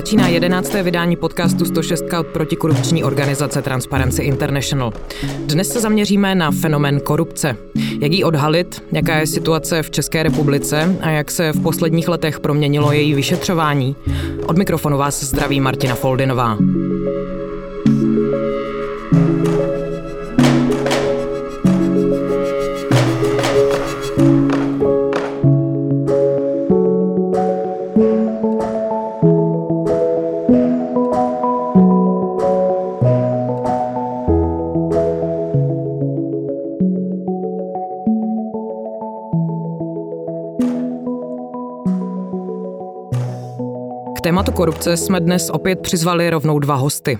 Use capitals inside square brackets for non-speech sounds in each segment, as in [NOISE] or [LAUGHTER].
Začíná jedenácté vydání podcastu 106 od protikorupční organizace Transparency International. Dnes se zaměříme na fenomén korupce. Jak ji odhalit, jaká je situace v České republice a jak se v posledních letech proměnilo její vyšetřování. Od mikrofonu vás zdraví Martina Foldinová. Korupce jsme dnes opět přizvali rovnou dva hosty.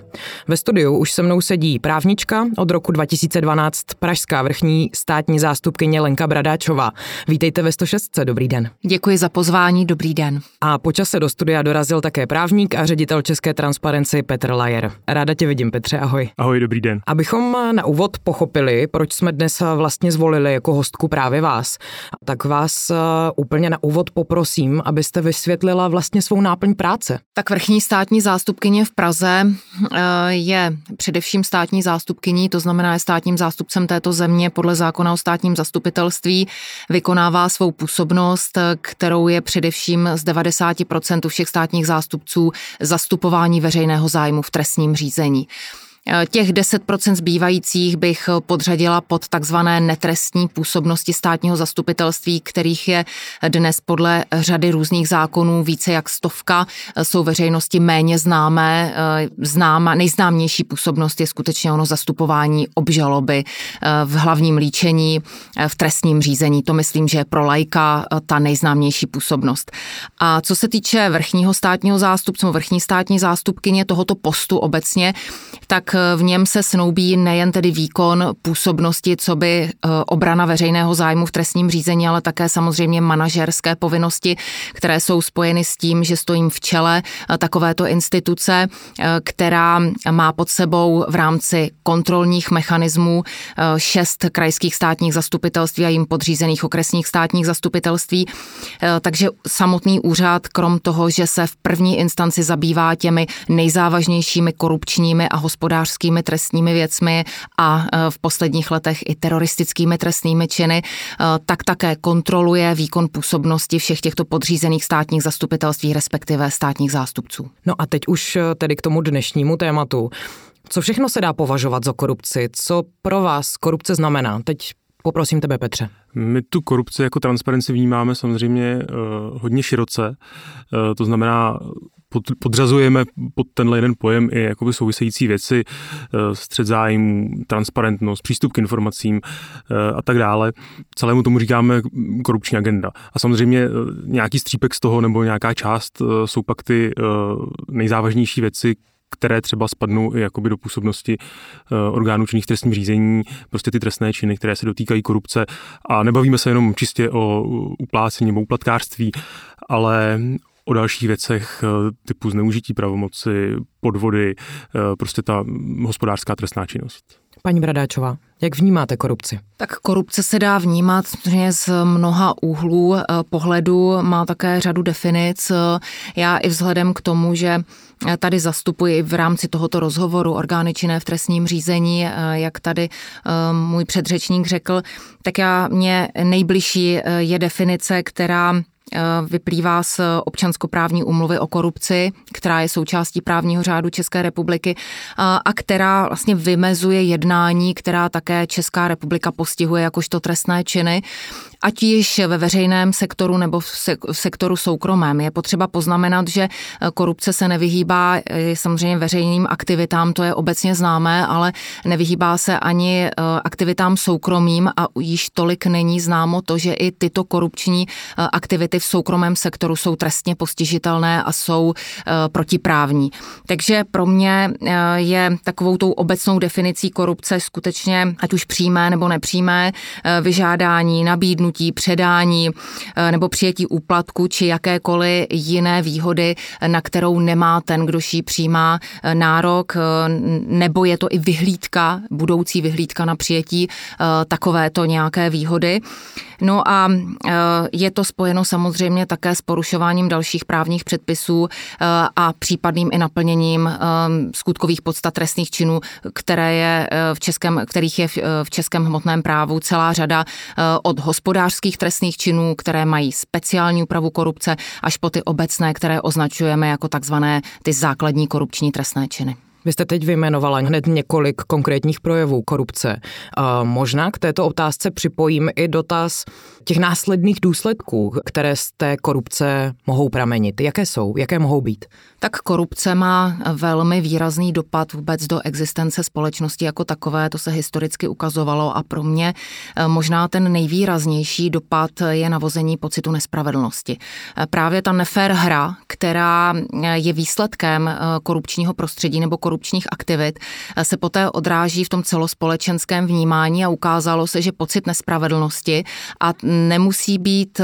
Ve studiu už se mnou sedí právnička od roku 2012 Pražská vrchní státní zástupkyně Lenka Bradáčová. Vítejte ve 106. Dobrý den. Děkuji za pozvání, dobrý den. A počase do studia dorazil také právník a ředitel České transparenci Petr Lajer. Ráda tě vidím, Petře, ahoj. Ahoj, dobrý den. Abychom na úvod pochopili, proč jsme dnes vlastně zvolili jako hostku právě vás, tak vás eh, úplně na úvod poprosím, abyste vysvětlila vlastně svou náplň práce práce? Vrchní státní zástupkyně v Praze eh, je především státní zástupkyní, to znamená je státním zástupcem této země podle zákona o státním zastupitelství, vykonává svou působnost, kterou je především z 90% všech státních zástupců zastupování veřejného zájmu v trestním řízení. Těch 10% zbývajících bych podřadila pod takzvané netrestní působnosti státního zastupitelství, kterých je dnes podle řady různých zákonů více jak stovka, jsou veřejnosti méně známé. Známa, nejznámější působnost je skutečně ono zastupování obžaloby v hlavním líčení, v trestním řízení. To myslím, že je pro lajka ta nejznámější působnost. A co se týče vrchního státního zástupce, vrchní státní zástupkyně tohoto postu obecně, tak v něm se snoubí nejen tedy výkon působnosti, co by eh, obrana veřejného zájmu v trestním řízení, ale také samozřejmě manažerské povinnosti, které jsou spojeny s tím, že stojím v čele eh, takovéto instituce, eh, která má pod sebou v rámci kontrolních mechanismů šest krajských státních zastupitelství a jim podřízených okresních státních zastupitelství. Takže samotný úřad, krom toho, že se v první instanci zabývá těmi nejzávažnějšími korupčními a hospodářskými hospodářskými trestními věcmi a e, v posledních letech i teroristickými trestnými činy, e, tak také kontroluje výkon působnosti všech těchto podřízených státních zastupitelství, respektive státních zástupců. No a teď už e, tedy k tomu dnešnímu tématu. Co všechno se dá považovat za korupci? Co pro vás korupce znamená? Teď Poprosím tebe, Petře. My tu korupci jako transparenci vnímáme samozřejmě hodně široce. To znamená pod, podřazujeme pod tenhle jeden pojem i jakoby související věci, eh, střed zájmů, transparentnost, přístup k informacím eh, a tak dále. Celému tomu říkáme korupční agenda. A samozřejmě eh, nějaký střípek z toho nebo nějaká část jsou pak ty nejzávažnější věci, které třeba spadnou i jakoby do působnosti orgánů činných trestním řízení, prostě ty trestné činy, které se dotýkají korupce. A nebavíme se jenom čistě o uplácení nebo uplatkářství, ale o dalších věcech eh, typu zneužití pravomoci, podvody, eh, prostě ta hospodářská trestná činnost. Paní Bradáčová, jak vnímáte korupci? Tak korupce se dá vnímat z mnoha úhlů eh, pohledu, má také řadu definic. Já i vzhledem k tomu, že tady zastupuji v rámci tohoto rozhovoru orgány činné v trestním řízení, jak tady můj předřečník řekl, tak já mě nejbližší je definice, která vyplývá z občanskoprávní úmluvy o korupci, která je součástí právního řádu České republiky a která vlastně vymezuje jednání, která také Česká republika postihuje jakožto trestné činy ať již ve veřejném sektoru nebo v sektoru soukromém. Je potřeba poznamenat, že korupce se nevyhýbá samozřejmě veřejným aktivitám, to je obecně známé, ale nevyhýbá se ani e, aktivitám soukromým a již tolik není známo to, že i tyto korupční aktivity v soukromém sektoru jsou trestně postižitelné a jsou protiprávní. Takže pro mě je takovou tou obecnou definicí korupce skutečně, ať už přímé nebo nepřímé, vyžádání, nabídnutí, poskytnutí, předání nebo přijetí úplatku či jakékoliv jiné výhody, na kterou nemá ten, kdo ji přijímá nárok, nebo je to i vyhlídka, budoucí vyhlídka na přijetí takovéto nějaké výhody. No a je to spojeno samozřejmě také s porušováním dalších právních předpisů a případným i naplněním skutkových podstat trestných činů, které je v českém, kterých je v českém hmotném právu celá řada od hospodářských trestných činů, které mají speciální úpravu korupce, až po ty obecné, které označujeme jako takzvané ty základní korupční trestné činy. Vy jste teď vyjmenovala hned několik konkrétních projevů korupce. Možná k této otázce připojím i dotaz těch následných důsledků, které z té korupce mohou pramenit. Jaké jsou? Jaké mohou být? Tak korupce má velmi výrazný dopad vůbec do existence společnosti jako takové, to se historicky ukazovalo a pro mě eh, možná ten nejvýraznější dopad je navození pocitu nespravedlnosti. Eh, právě ta nefér hra, která eh, je výsledkem korupčního prostředí nebo korupčních aktivit, se poté odráží v tom celospolečenském vnímání a ukázalo se, že pocit nespravedlnosti a nemusí být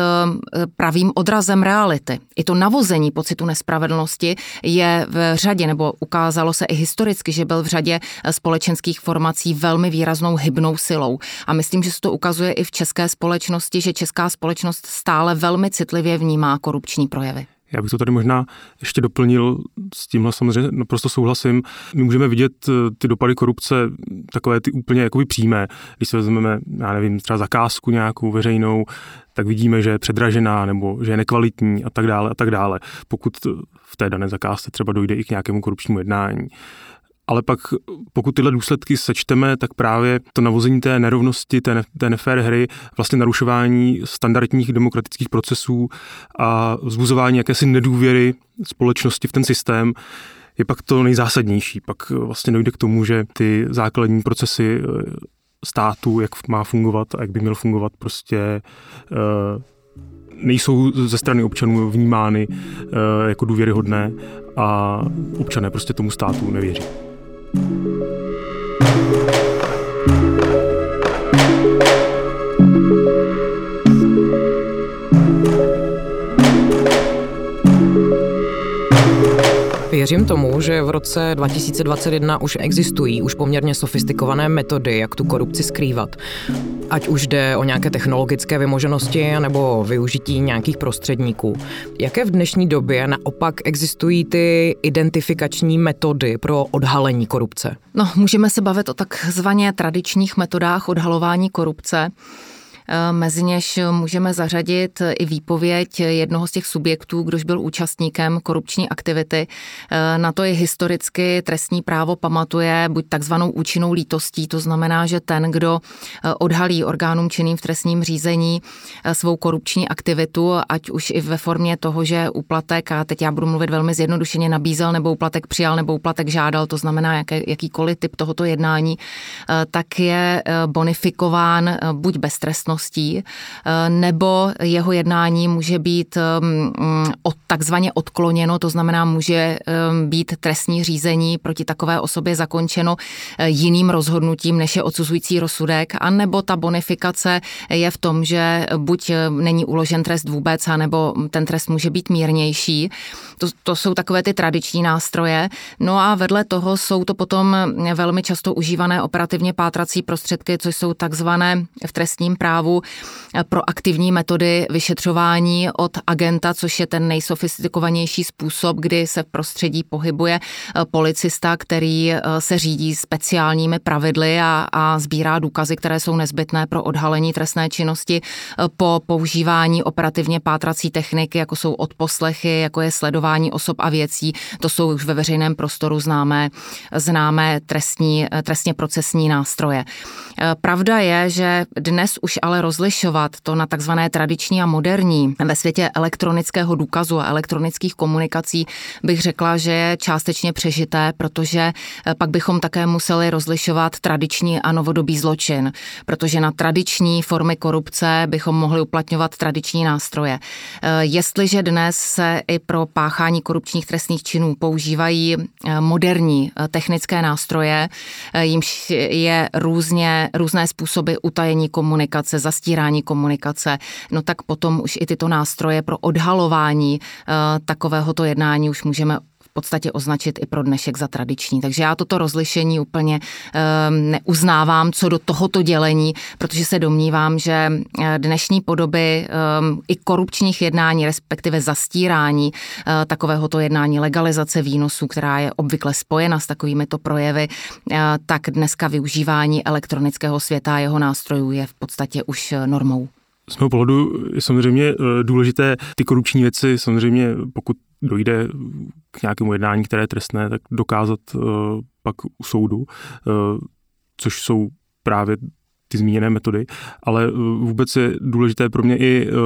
pravým odrazem reality. I to navození pocitu nespravedlnosti je v řadě, nebo ukázalo se i historicky, že byl v řadě společenských formací velmi výraznou hybnou silou. A myslím, že se to ukazuje i v české společnosti, že česká společnost stále velmi citlivě vnímá korupční projevy. Já bych to tady možná ještě doplnil, s tímhle samozřejmě naprosto souhlasím. My můžeme vidět eh, ty dopady korupce, takové ty úplně jakoby přímé. Když se vezmeme, já nevím, třeba zakázku nějakou veřejnou, tak vidíme, že je předražená nebo že je nekvalitní a tak dále a tak dále. Pokud v té dané zakázce třeba dojde i k nějakému korupčnímu jednání. Ale pak, pokud tyhle důsledky sečteme, tak právě to navození té nerovnosti, té, ne, té nefér hry, vlastně narušování standardních demokratických procesů a vzbuzování jakési nedůvěry společnosti v ten systém, je pak to nejzásadnější. Pak vlastně dojde k tomu, že ty základní procesy eh, státu, jak má fungovat a jak by měl fungovat, prostě eh, nejsou ze strany občanů vnímány eh, jako důvěryhodné a občané prostě tomu státu nevěří. Música Věřím tomu, že v roce 2021 už existují už poměrně sofistikované metody, jak tu korupci skrývat. Ať už jde o nějaké technologické vymoženosti nebo využití nějakých prostředníků. Jaké v dnešní době naopak existují ty identifikační metody pro odhalení korupce? No, můžeme se bavit o takzvaně tradičních metodách odhalování korupce. Eh, mezi něž můžeme zařadit i výpověď jednoho z těch subjektů, kdož byl účastníkem korupční aktivity. Eh, na to je historicky trestní právo pamatuje buď takzvanou účinnou lítostí, to znamená, že ten, kdo eh, odhalí orgánům činným v trestním řízení svou korupční aktivitu, ať už i ve formě toho, že úplatek, a teď já budu mluvit velmi zjednodušeně, nabízel nebo úplatek přijal nebo úplatek žádal, to znamená jaké, jakýkoliv typ tohoto jednání, tak je bonifikován buď beztrestnost, okolností, eh, nebo jeho jednání může být mm, od, takzvaně odkloněno, to znamená, může eh, být trestní řízení proti takové osobě zakončeno eh, jiným rozhodnutím, než je odsuzující rozsudek, anebo ta bonifikace je v tom, že buď není uložen trest vůbec, anebo ten trest může být mírnější. To, to jsou takové ty tradiční nástroje. No a vedle toho jsou to potom velmi často užívané operativně pátrací prostředky, což jsou takzvané v trestním právu právu eh, proaktivní metody vyšetřování od agenta, což je ten nejsofistikovanější způsob, kdy se v prostředí pohybuje eh, policista, který eh, se řídí speciálními pravidly a, a sbírá důkazy, které jsou nezbytné pro odhalení trestné činnosti po používání operativně pátrací techniky, jako jsou odposlechy, jako je sledování osob a věcí. To jsou už ve veřejném prostoru známé, známé trestní, trestně procesní nástroje. Pravda je, že dnes už ale rozlišovat to na takzvané tradiční a moderní ve světě elektronického důkazu a elektronických komunikací bych řekla, že je částečně přežité, protože eh, pak bychom také museli rozlišovat tradiční a novodobý zločin, protože na tradiční formy korupce bychom mohli uplatňovat tradiční nástroje. Eh, jestliže dnes se i pro páchání korupčních trestných činů používají eh, moderní technické nástroje, jimž je různě, různé způsoby utajení komunikace, zastírání komunikace, no tak potom už i tyto nástroje pro odhalování takovéhoto jednání už můžeme podstatě označit i pro dnešek za tradiční. Takže já toto rozlišení úplně um, neuznávám co do tohoto dělení, protože se domnívám, že eh, dnešní podoby um, i korupčních jednání, respektive zastírání uh, takovéhoto jednání, legalizace výnosů, která je obvykle spojena s takovými to projevy, uh, tak dneska využívání elektronického světa a jeho nástrojů je v podstatě už normou. Z mého pohledu je samozřejmě důležité ty korupční věci, samozřejmě pokud dojde k nějakému jednání, které je trestné, tak dokázat uh, pak u soudu, uh, což jsou právě ty zmíněné metody, ale uh, vůbec je důležité pro mě i uh,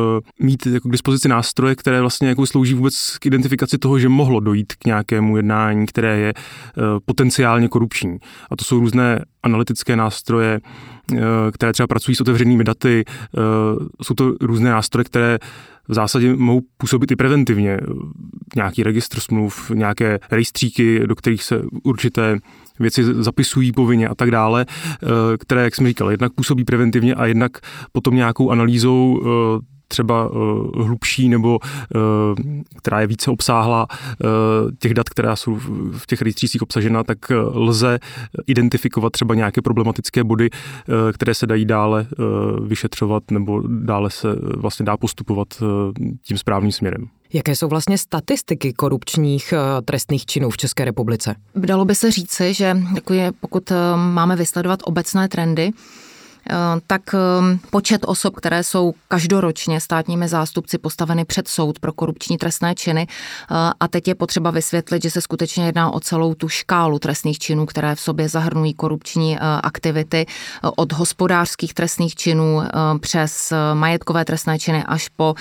mít jako k dispozici nástroje, které vlastně jako slouží vůbec k identifikaci toho, že mohlo dojít k nějakému jednání, které je uh, potenciálně korupční. A to jsou různé analytické nástroje, které třeba pracují s otevřenými daty, jsou to různé nástroje, které v zásadě mohou působit i preventivně. Nějaký registr smluv, nějaké rejstříky, do kterých se určité věci zapisují povinně a tak dále, eh, které, jak jsem říkal, jednak působí preventivně a jednak potom nějakou analýzou eh, třeba uh, hlubší nebo která je více obsáhla těch dat, která jsou v těch rejstřících obsažena, tak lze identifikovat třeba nějaké problematické body, které se dají dále vyšetřovat nebo dále se vlastně dá postupovat tím správným směrem. Jaké jsou vlastně statistiky korupčních trestných činů v České republice? Dalo by se říci, že pokud máme vysledovat obecné trendy, Eh, tak eh, počet osob, které jsou každoročně státními zástupci postaveny před soud pro korupční trestné činy eh, a teď je potřeba vysvětlit, že se skutečně jedná o celou tu škálu trestných činů, které v sobě zahrnují korupční aktivity od hospodářských trestných činů přes majetkové trestné činy až po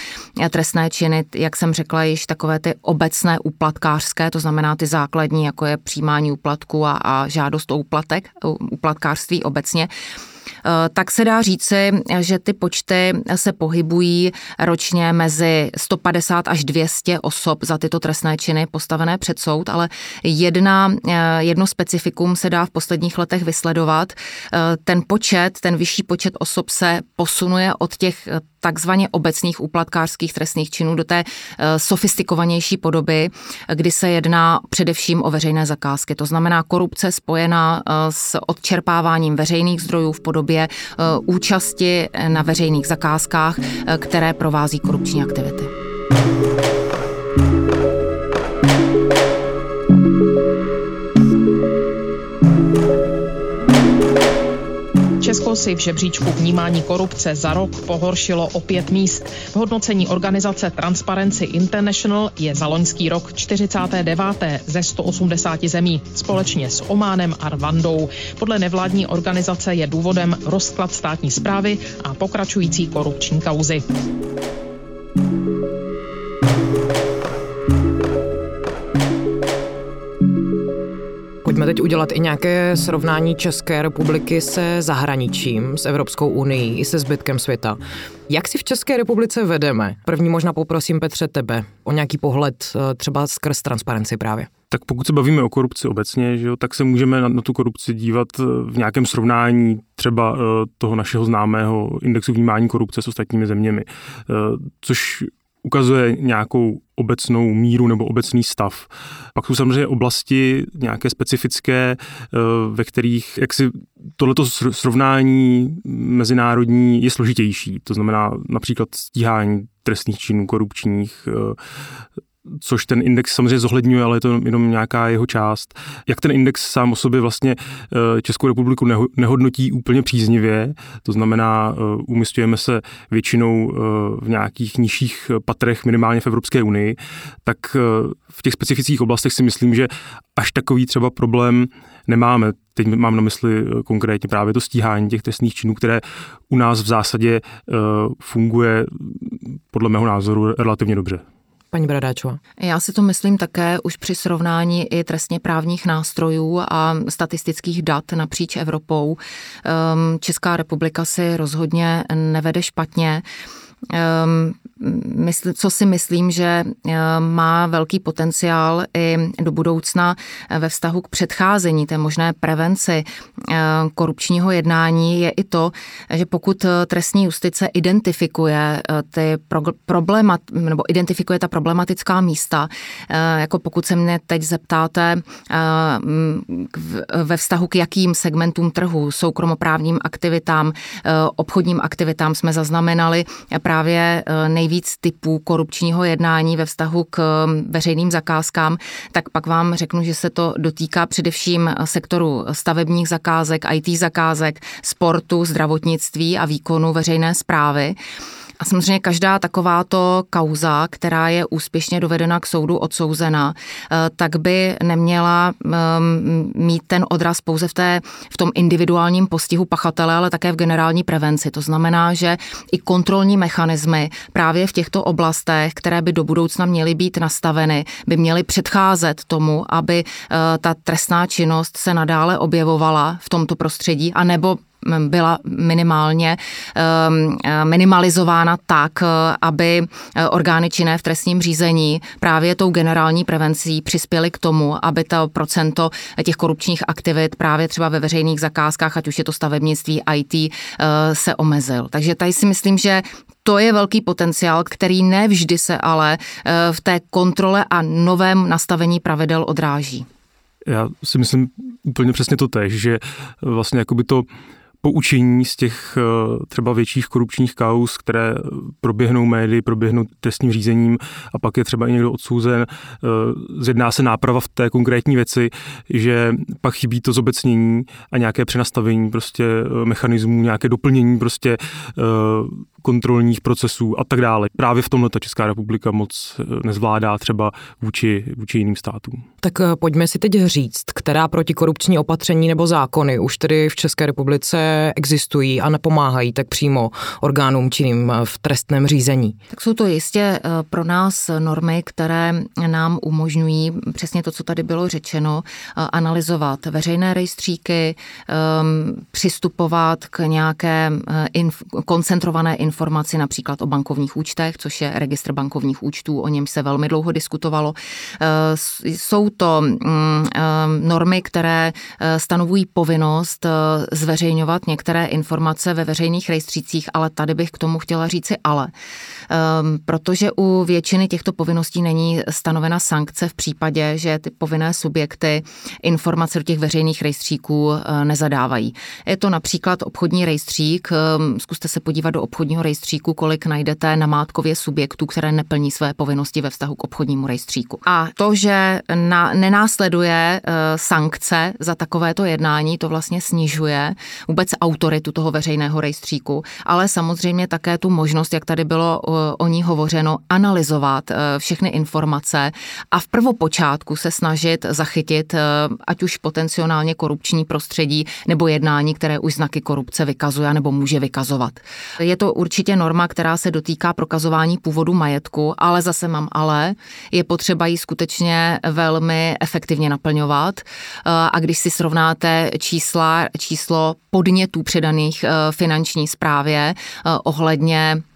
trestné činy, jak jsem řekla, již takové ty obecné úplatkářské, to znamená ty základní, jako je přijímání úplatku a, a žádost o úplatek, úplatkářství obecně. Eh, tak se dá říci, že ty počty se pohybují ročně mezi 150 až 200 osob za tyto trestné činy postavené před soud, ale jedna, eh, jedno specifikum se dá v posledních letech vysledovat. Eh, ten počet, ten vyšší počet osob se posunuje od těch takzvaně obecných úplatkářských trestných činů do té sofistikovanější podoby, kdy se jedná především o veřejné zakázky. To znamená korupce spojená s odčerpáváním veřejných zdrojů v podobě eh, účasti na veřejných zakázkách, eh, které provází korupční aktivity. Si v žebříčku vnímání korupce za rok pohoršilo o pět míst. V hodnocení organizace Transparency International je za loňský rok 49. ze 180 zemí, společně s Ománem a Rwandou. Podle nevládní organizace je důvodem rozklad státní zprávy a pokračující korupční kauzy. Pojďme teď udělat i nějaké srovnání České republiky se zahraničím, s Evropskou unii i se zbytkem světa. Jak si v České republice vedeme? První možná poprosím Petře tebe o nějaký pohled eh, třeba skrz transparenci právě. Tak pokud se bavíme o korupci obecně, že jo, tak se můžeme na, na tu korupci dívat eh, v nějakém srovnání třeba uh, toho našeho známého indexu vnímání korupce s ostatními zeměmi, což ukazuje nějakou obecnou míru nebo obecný stav. Pak jsou samozřejmě oblasti nějaké specifické, eh, ve kterých jaksi tohleto srovnání mezinárodní je složitější. To znamená například stíhání trestných činů korupčních, eh, což ten index samozřejmě zohledňuje, ale je to jenom nějaká jeho část. Jak ten index sám o sobě vlastně eh, Českou republiku nehodnotí úplně příznivě, to znamená, eh, umistujeme se většinou eh, v nějakých nižších patrech, minimálně v Evropské unii, tak v těch specifických oblastech si myslím, že až takový třeba problém nemáme. Teď mám na mysli konkrétně právě to stíhání těch trestných činů, které u nás v zásadě funguje podle mého názoru relativně dobře. Paní Bradáčová. Já si to myslím také už při srovnání i trestně právních nástrojů a statistických dat napříč Evropou. Ehm, Česká republika si rozhodně nevede špatně. Ehm, mysl, co si myslím, že eh, má velký potenciál i do budoucna eh, ve vztahu k předcházení té možné prevenci eh, korupčního jednání, je i to, že pokud trestní justice identifikuje ty problémat, nebo identifikuje ta problematická místa, jako pokud se mě teď zeptáte ve vztahu k jakým segmentům trhu, soukromoprávním aktivitám, obchodním aktivitám jsme zaznamenali právě nej nejvíc typů korupčního jednání ve vztahu k um, veřejným zakázkám, tak pak vám řeknu, že se to dotýká především sektoru stavebních zakázek, IT zakázek, sportu, zdravotnictví a výkonu veřejné zprávy. A samozřejmě každá takováto kauza, která je úspěšně dovedena k soudu odsouzena, eh, tak by neměla ehm, mít ten odraz pouze v, té, v tom individuálním postihu pachatele, ale také v generální prevenci. To znamená, že i kontrolní mechanismy právě v těchto oblastech, které by do budoucna měly být nastaveny, by měly předcházet tomu, aby eh, ta trestná činnost se nadále objevovala v tomto prostředí, anebo byla minimálně ehm, minimalizována tak, aby orgány činné v trestním řízení právě tou generální prevencí přispěly k tomu, aby to procento těch korupčních aktivit právě třeba ve veřejných zakázkách, ať už je to stavebnictví, IT, eh, se omezil. Takže tady si myslím, že to je velký potenciál, který nevždy se ale eh, v té kontrole a novém nastavení pravidel odráží. Já si myslím úplně přesně to tež, že vlastně jakoby to poučení z těch eh, třeba větších korupčních kaus, které proběhnou médii, proběhnou trestním řízením a pak je třeba i někdo odsouzen, eh, zjedná se náprava v té konkrétní věci, že pak chybí to zobecnění a nějaké přenastavení prostě eh, mechanismů, nějaké doplnění prostě kontrolních procesů a tak dále. Právě v tomhle ta Česká republika moc nezvládá třeba vůči, vůči jiným státům. Tak pojďme si teď říct, která protikorupční opatření nebo zákony už tedy v České republice existují a nepomáhají tak přímo orgánům činným v trestném řízení? Tak jsou to jistě eh, pro nás normy, které nám umožňují přesně to, co tady bylo řečeno, eh, analyzovat veřejné rejstříky, ehm, přistupovat k nějaké eh, inf- koncentrované informaci například o bankovních účtech, což je registr bankovních účtů, o něm se velmi dlouho diskutovalo. Jsou to mm, normy, které stanovují povinnost zveřejňovat některé informace ve veřejných rejstřících, ale tady bych k tomu chtěla říci ale. Protože u většiny těchto povinností není stanovena sankce v případě, že ty povinné subjekty informace do těch veřejných rejstříků nezadávají. Je to například obchodní rejstřík, zkuste se podívat do obchodního rejstříku, kolik najdete na mátkově subjektů, které neplní své povinnosti ve vztahu k obchodnímu rejstříku. A to, že na, nenásleduje uh, sankce za takovéto jednání, to vlastně snižuje vůbec autoritu toho veřejného rejstříku, ale samozřejmě také tu možnost, jak tady bylo o ní hovořeno, analyzovat e, všechny informace a v prvopočátku se snažit zachytit ať už potenciálně korupční prostředí nebo jednání, které už znaky korupce vykazuje nebo může vykazovat. Je to určitě norma, která se dotýká prokazování původu majetku, ale zase mám ale, je potřeba ji skutečně velmi efektivně naplňovat. E, a když si srovnáte čísla, číslo podnětů předaných eh, finanční správě eh, ohledně eh,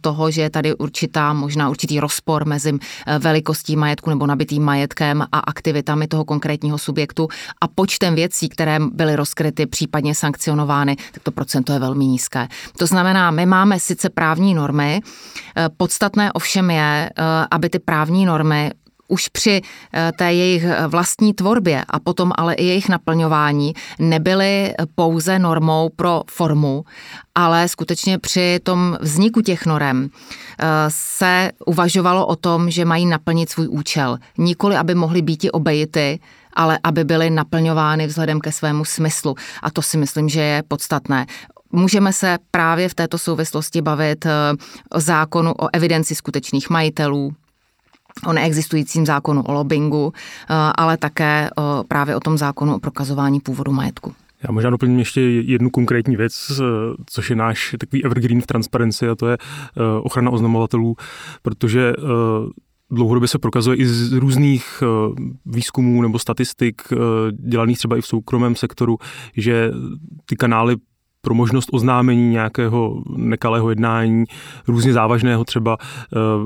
toho, že je tady určitá, možná určitý rozpor mezi velikostí majetku nebo nabitým majetkem a aktivitami toho konkrétního subjektu a počtem věcí, které byly rozkryty, případně sankcionovány, tak to procento je velmi nízké. To znamená, my máme sice právní normy, podstatné ovšem je, aby ty právní normy už při eh, té jejich eh, vlastní tvorbě a potom ale i jejich naplňování nebyly pouze normou pro formu, ale skutečně při tom vzniku těch norem eh, se uvažovalo o tom, že mají naplnit svůj účel. Nikoli, aby mohly být obejity, ale aby byly naplňovány vzhledem ke svému smyslu. A to si myslím, že je podstatné. Můžeme se právě v této souvislosti bavit o zákonu o evidenci skutečných majitelů, o neexistujícím zákonu o lobbingu, eh, ale také právě o tom zákonu o prokazování původu majetku. Já možná doplním ještě jednu konkrétní věc, eh, což je náš takový evergreen v transparenci a to je eh, ochrana oznamovatelů, protože dlouhodobě se prokazuje i z různých výzkumů nebo statistik dělaných třeba i v soukromém sektoru, že ty kanály pro možnost oznámení nějakého nekalého jednání, různě závažného třeba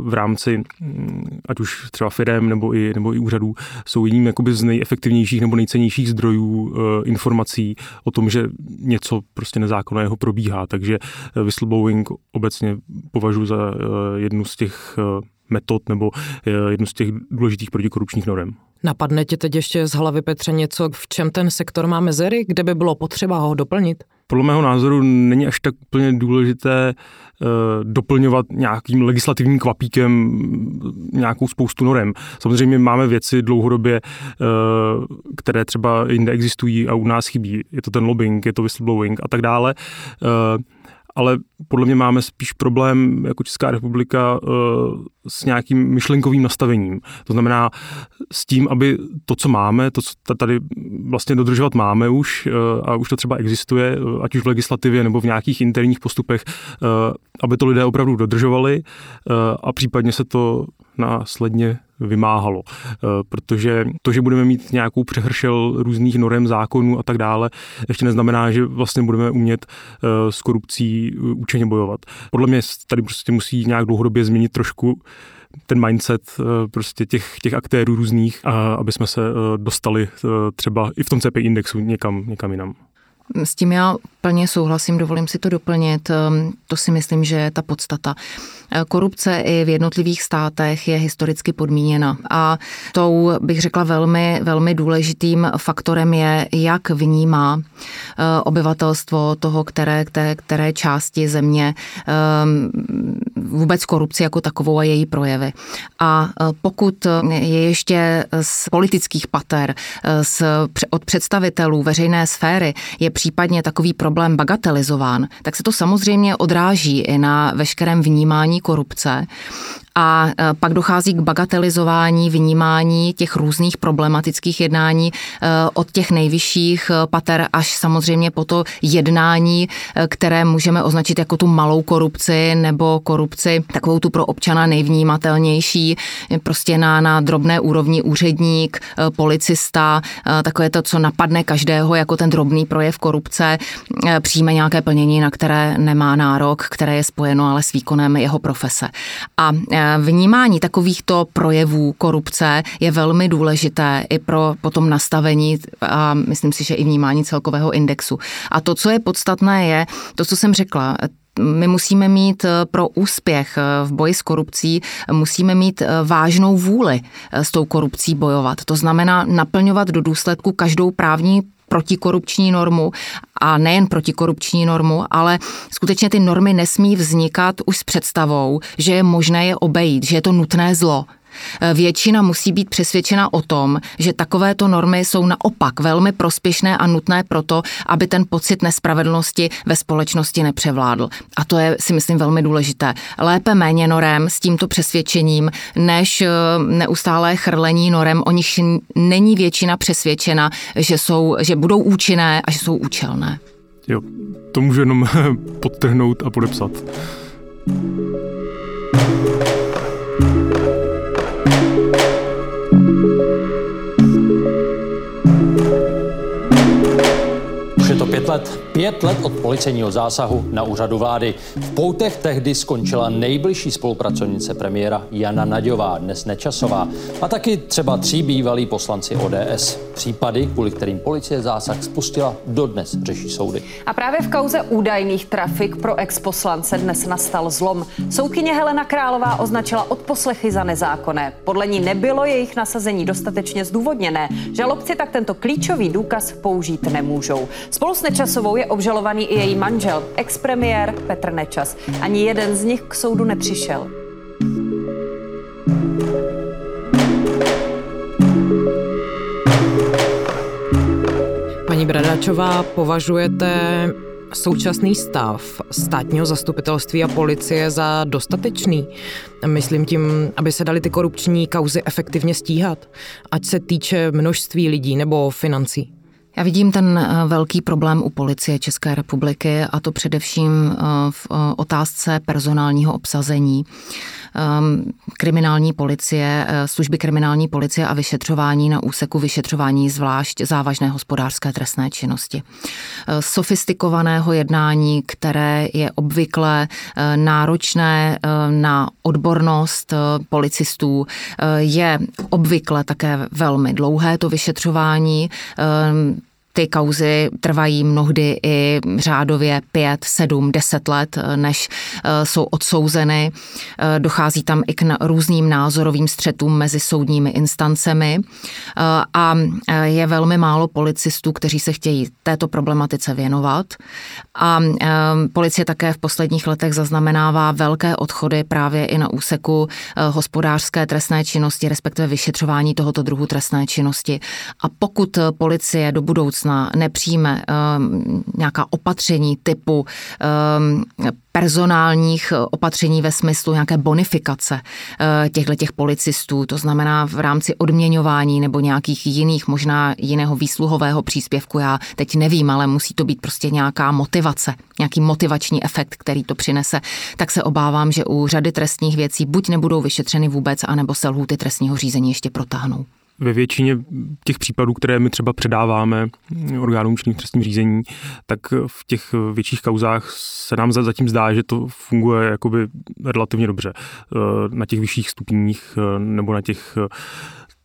v rámci mm, ať už třeba firem nebo i, nebo i úřadů, jsou jedním z nejefektivnějších nebo nejcennějších zdrojů informací o tom, že něco prostě nezákonného probíhá. Takže whistleblowing obecně považuji za jednu z těch metod nebo jednu z těch důležitých protikorupčních norm. Napadne tě teď ještě z hlavy, Petře, něco, v čem ten sektor má mezery, kde by bylo potřeba ho doplnit? Podle mého názoru není až tak úplně důležité uh, doplňovat nějakým legislativním kvapíkem nějakou spoustu norem. Samozřejmě máme věci dlouhodobě, uh, které třeba jinde existují a u nás chybí. Je to ten lobbying, je to whistleblowing a tak dále. Ale podle mě máme spíš problém jako Česká republika eh, s nějakým myšlenkovým nastavením. To znamená s tím, aby to, co máme, to, co tady vlastně dodržovat máme už eh, a už to třeba existuje, eh, ať už v legislativě nebo v nějakých interních postupech, aby to lidé opravdu dodržovali a případně se to následně vymáhalo. Eh, protože to, že budeme mít nějakou přehršel různých norem zákonů a tak dále, ještě neznamená, že vlastně budeme umět eh, s korupcí eh, účinně bojovat. Podle mě tady prostě musí nějak dlouhodobě změnit trošku ten mindset prostě těch, těch aktérů různých, aby jsme se dostali třeba i v tom CPI indexu někam, někam jinam. S tím já plně souhlasím, dovolím si to doplnit. Ehm, to si myslím, že je ta podstata. Eh, korupce i v jednotlivých státech je historicky podmíněna a tou bych řekla velmi, velmi důležitým faktorem je, jak vnímá eh, obyvatelstvo toho, které, které, které části země ehm, vůbec korupci jako takovou a její projevy. A eh, pokud je ještě z politických pater, z, od představitelů veřejné sféry je případně takový problém bagatelizován, tak se to samozřejmě odráží i na veškerém vnímání korupce a e, pak dochází k bagatelizování, vnímání těch různých problematických jednání e, od těch nejvyšších e, pater až samozřejmě po to jednání, které můžeme označit jako tu malou korupci nebo korupci takovou tu pro občana nejvnímatelnější, prostě na, na drobné úrovni úředník, policista, takové to, co napadne každého jako ten drobný projev korupce, přijme nějaké plnění, na které nemá nárok, které je spojeno ale s výkonem jeho profese. A vnímání takovýchto projevů korupce je velmi důležité i pro potom nastavení a myslím si, že i vnímání celkového indexu. A to, co je podstatné, je to, co jsem řekla, my musíme mít pro úspěch v boji s korupcí, musíme mít vážnou vůli s tou korupcí bojovat. To znamená naplňovat do důsledku každou právní protikorupční normu a nejen protikorupční normu, ale skutečně ty normy nesmí vznikat už s představou, že je možné je obejít, že je to nutné zlo. Většina musí být přesvědčena o tom, že takovéto normy jsou naopak velmi prospěšné a nutné proto, aby ten pocit nespravedlnosti ve společnosti nepřevládl. A to je, si myslím, velmi důležité. Lépe méně norem s tímto přesvědčením, než eh, neustálé chrlení norem, o nich není většina přesvědčena, že, jsou, že budou účinné a že jsou účelné. Jo, to můžu jenom [LAUGHS] podtrhnout a podepsat. Pět let. Pět let od policejního zásahu na úřadu vlády. V poutech tehdy skončila nejbližší spolupracovnice premiéra Jana Naďová, dnes Nečasová, a taky třeba tří bývalí poslanci ODS. Případy, kvůli kterým policie zásah spustila, dodnes řeší soudy. A právě v kauze údajných trafik pro exposlance dnes nastal zlom. Soudkyně Helena Králová označila odposlechy za nezákonné. Podle ní nebylo jejich nasazení dostatečně zdůvodněné. Žalobci tak tento klíčový důkaz použít nemůžou. Spolu s Nečasovou je obžalovaný i její manžel, expremiér Petr Nečas. Ani jeden z nich k soudu nepřišel. Paní Bradačová, považujete současný stav státního zastupitelství a policie za dostatečný? Myslím tím, aby se dali ty korupční kauzy efektivně stíhat, ať se týče množství lidí nebo financí. Já vidím ten eh, velký problém u policie České republiky a to především eh, v eh, otázce personálního obsazení. Kriminální policie, služby kriminální policie a vyšetřování na úseku vyšetřování zvlášť závažné hospodářské trestné činnosti. Sofistikovaného jednání, které je obvykle náročné na odbornost policistů, je obvykle také velmi dlouhé to vyšetřování. Ty kauzy trvají mnohdy i řádově 5, 7, 10 let, než eh, jsou odsouzeny. Eh, dochází tam i k různým názorovým střetům mezi soudními instancemi eh, a je velmi málo policistů, kteří se chtějí této problematice věnovat. A policie také v posledních letech zaznamenává velké odchody právě i na úseku hospodářské trestné činnosti, respektive vyšetřování tohoto druhu trestné činnosti. A pokud policie do budoucna budoucna nepřijme um, nějaká opatření typu um, personálních opatření ve smyslu nějaké bonifikace uh, těchto těch policistů, to znamená v rámci odměňování nebo nějakých jiných, možná jiného výsluhového příspěvku, já teď nevím, ale musí to být prostě nějaká motivace, nějaký motivační efekt, který to přinese, tak se obávám, že u řady trestních věcí buď nebudou vyšetřeny vůbec, anebo se lhůty trestního řízení ještě protáhnou ve většině těch případů, které my třeba předáváme orgánům činným trestním řízení, tak v těch větších kauzách se nám zatím zdá, že to funguje jakoby relativně dobře eh, na těch vyšších stupních eh, nebo na těch eh,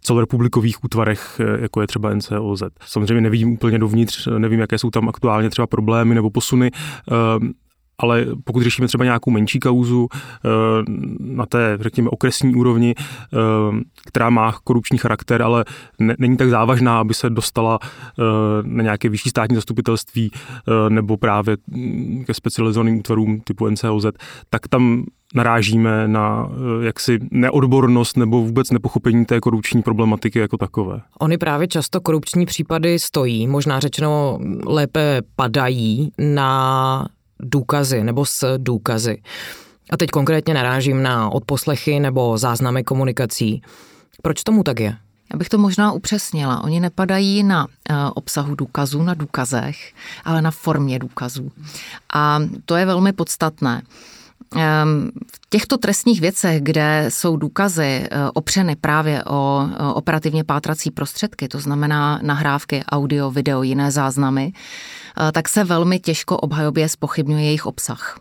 celorepublikových útvarech, jako je třeba NCOZ. Samozřejmě nevidím úplně dovnitř, nevím, jaké jsou tam aktuálně třeba problémy nebo posuny, ale pokud řešíme třeba nějakou menší kauzu eh, na té, řekněme, okresní úrovni, eh, která má korupční charakter, ale ne, není tak závažná, aby se dostala eh, na nějaké vyšší státní zastupitelství nebo právě ke specializovaným útvarům typu NCOZ, tak tam narážíme na jaksi neodbornost nebo vůbec nepochopení té korupční problematiky jako takové. Oni právě často korupční případy stojí, možná řečeno lépe padají na důkazy nebo s důkazy. A teď konkrétně narážím na odposlechy nebo záznamy komunikací. Proč tomu tak je? Já bych to možná upřesnila. Oni nepadají na uh, obsahu důkazů, na důkazech, ale na formě důkazů. A to je velmi podstatné. Um, v těchto trestních věcech, kde jsou důkazy uh, opřeny právě o uh, operativně pátrací prostředky, to znamená nahrávky, audio, video, jiné záznamy, Eh, tak se velmi těžko obhajobě spochybňuje jejich obsah.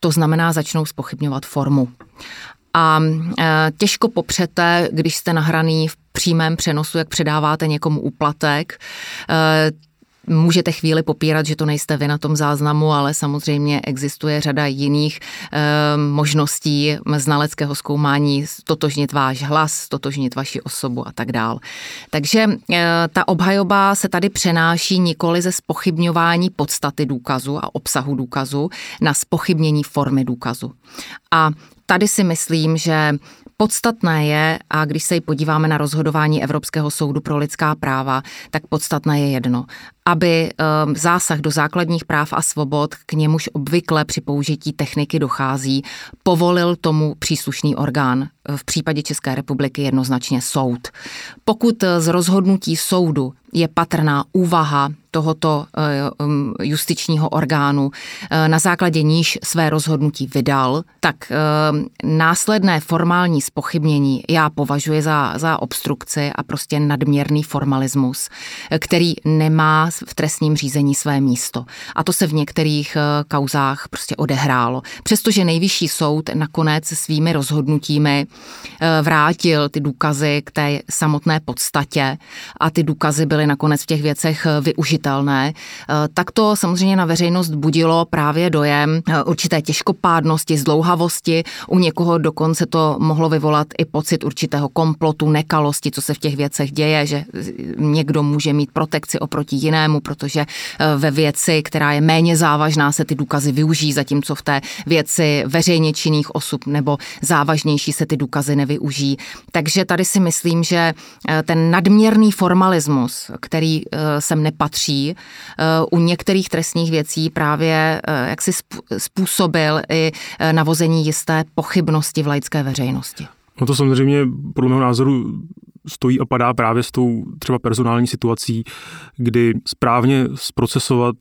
To znamená, začnou spochybňovat formu. A eh, těžko popřete, když jste nahraný v přímém přenosu, jak předáváte někomu úplatek, eh, Můžete chvíli popírat, že to nejste vy na tom záznamu, ale samozřejmě existuje řada jiných e, možností znaleckého zkoumání, totožnit váš hlas, totožnit vaši osobu a tak dál. Takže e, ta obhajoba se tady přenáší nikoli ze spochybňování podstaty důkazu a obsahu důkazu na spochybnění formy důkazu. A tady si myslím, že Podstatné je, a když se podíváme na rozhodování Evropského soudu pro lidská práva, tak podstatné je jedno, aby ehm, zásah do základních práv a svobod, k němuž obvykle při použití techniky dochází, povolil tomu příslušný orgán, v případě České republiky jednoznačně soud. Pokud z rozhodnutí soudu je patrná úvaha tohoto eh, um, justičního orgánu, eh, na základě níž své rozhodnutí vydal, tak eh, následné formální spochybnění já považuji za, za obstrukci a prostě nadměrný formalismus, který nemá v trestním řízení své místo. A to se v některých kauzách prostě odehrálo. Přestože nejvyšší soud nakonec svými rozhodnutími vrátil ty důkazy k té samotné podstatě a ty důkazy byly nakonec v těch věcech eh, tak to samozřejmě na veřejnost budilo právě dojem eh, určité těžkopádnosti, zdlouhavosti. U někoho dokonce to mohlo vyvolat i pocit určitého komplotu, nekalosti, co se v těch věcech děje, že někdo může mít protekci oproti jinému, protože eh, ve věci, která je méně závažná, se ty důkazy využijí, zatímco v té věci veřejně činných osob nebo závažnější se ty důkazy nevyužijí. Takže tady si myslím, že ten nadměrný formalismus, který sem nepatří, eh, u některých trestních věcí právě eh, jak si způsobil i eh, navození jisté pochybnosti v laické veřejnosti. No to samozřejmě podle mého názoru stojí a padá právě s tou třeba personální situací, kdy správně zprocesovat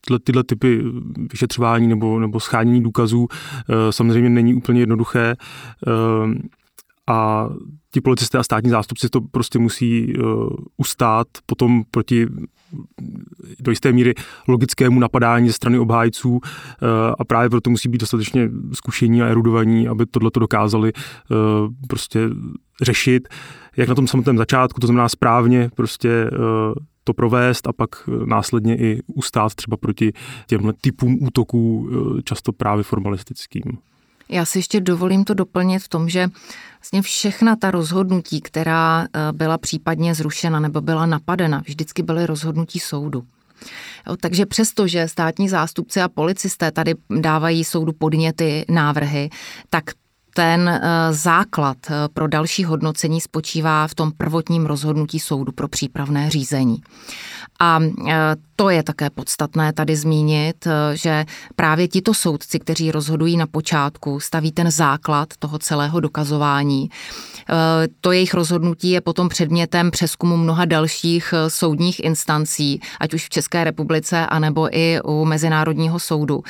tyhle, tyhle typy vyšetřování nebo, nebo schánění důkazů samozřejmě není úplně jednoduché a ti policisté a státní zástupci to prostě musí ustát potom proti do jisté míry logickému napadání ze strany obhájců a právě proto musí být dostatečně zkušení a erudovaní, aby tohle to dokázali prostě řešit, jak na tom samotném začátku, to znamená správně prostě to provést a pak eh, následně i ustát třeba proti těmhle typům útoků, eh, často právě formalistickým. Já si ještě dovolím to doplnit v tom, že vlastně všechna ta rozhodnutí, která eh, byla případně zrušena nebo byla napadena, vždycky byly rozhodnutí soudu. Takže přesto, že státní zástupci a policisté tady dávají soudu podněty, návrhy, tak ten eh, základ eh, pro další hodnocení spočívá v tom prvotním rozhodnutí soudu pro přípravné řízení. A eh, to je také podstatné tady zmínit, že právě tito soudci, kteří rozhodují na počátku, staví ten základ toho celého dokazování. To jejich rozhodnutí je potom předmětem přeskumu mnoha dalších soudních instancí, ať už v České republice, anebo i u Mezinárodního soudu.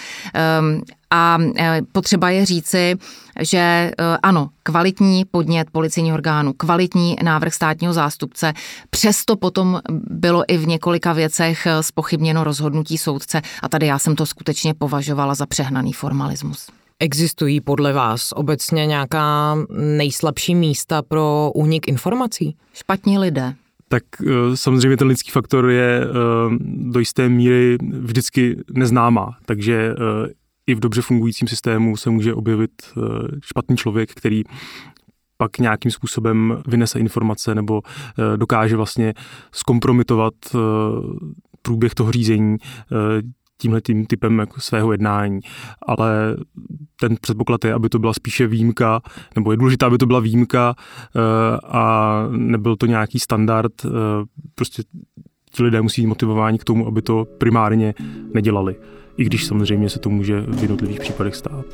A e, potřeba je říci, že e, ano, kvalitní podnět policejního orgánu, kvalitní návrh státního zástupce, přesto potom bylo i v několika věcech spochybněno rozhodnutí soudce a tady já jsem to skutečně považovala za přehnaný formalismus. Existují podle vás obecně nějaká nejslabší místa pro únik informací? Špatní lidé tak e, samozřejmě ten lidský faktor je do jisté míry vždycky neznámá, takže i v dobře fungujícím systému se může objevit eh, špatný člověk, který pak nějakým způsobem vynese informace nebo eh, dokáže vlastně zkompromitovat eh, průběh toho řízení tímhle tím typem jako svého jednání. Ale ten předpoklad je, aby to byla spíše výjimka, nebo je důležité, aby to byla výjimka a nebyl to nějaký standard. Prostě ti lidé musí být motivováni k tomu, aby to primárně nedělali i když samozřejmě se to může v jednotlivých případech stát.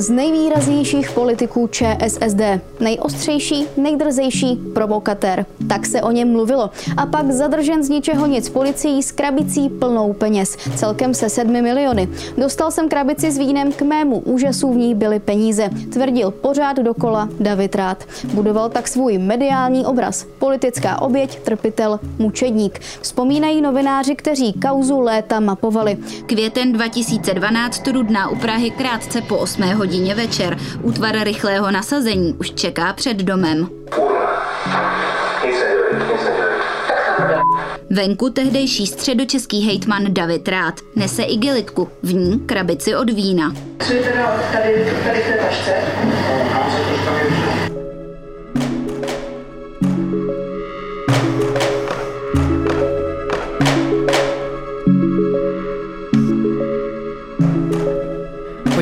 Z nejvýraznějších politiků ČSSD. Nejostřejší, nejdrzejší provokatér. Tak se o něm mluvilo. A pak zadržen z ničeho nic policií s krabicí plnou peněz. Celkem se sedmi miliony. Dostal jsem krabici s vínem, k mému úžasu v ní byly peníze. Tvrdil pořád dokola David Rád. Budoval tak svůj mediální obraz. Politická oběť, trpitel, mučedník. Vzpomínají novináři, kteří kauzu léta mapovali. Květen 2012 Trudná u Prahy krátce po 8 hodině večer. Útvar rychlého nasazení už čeká před domem. Venku tehdejší středočeský hejtman David Rád nese igelitku, v ní krabici od vína. Co je teda tady, tady v té tašce?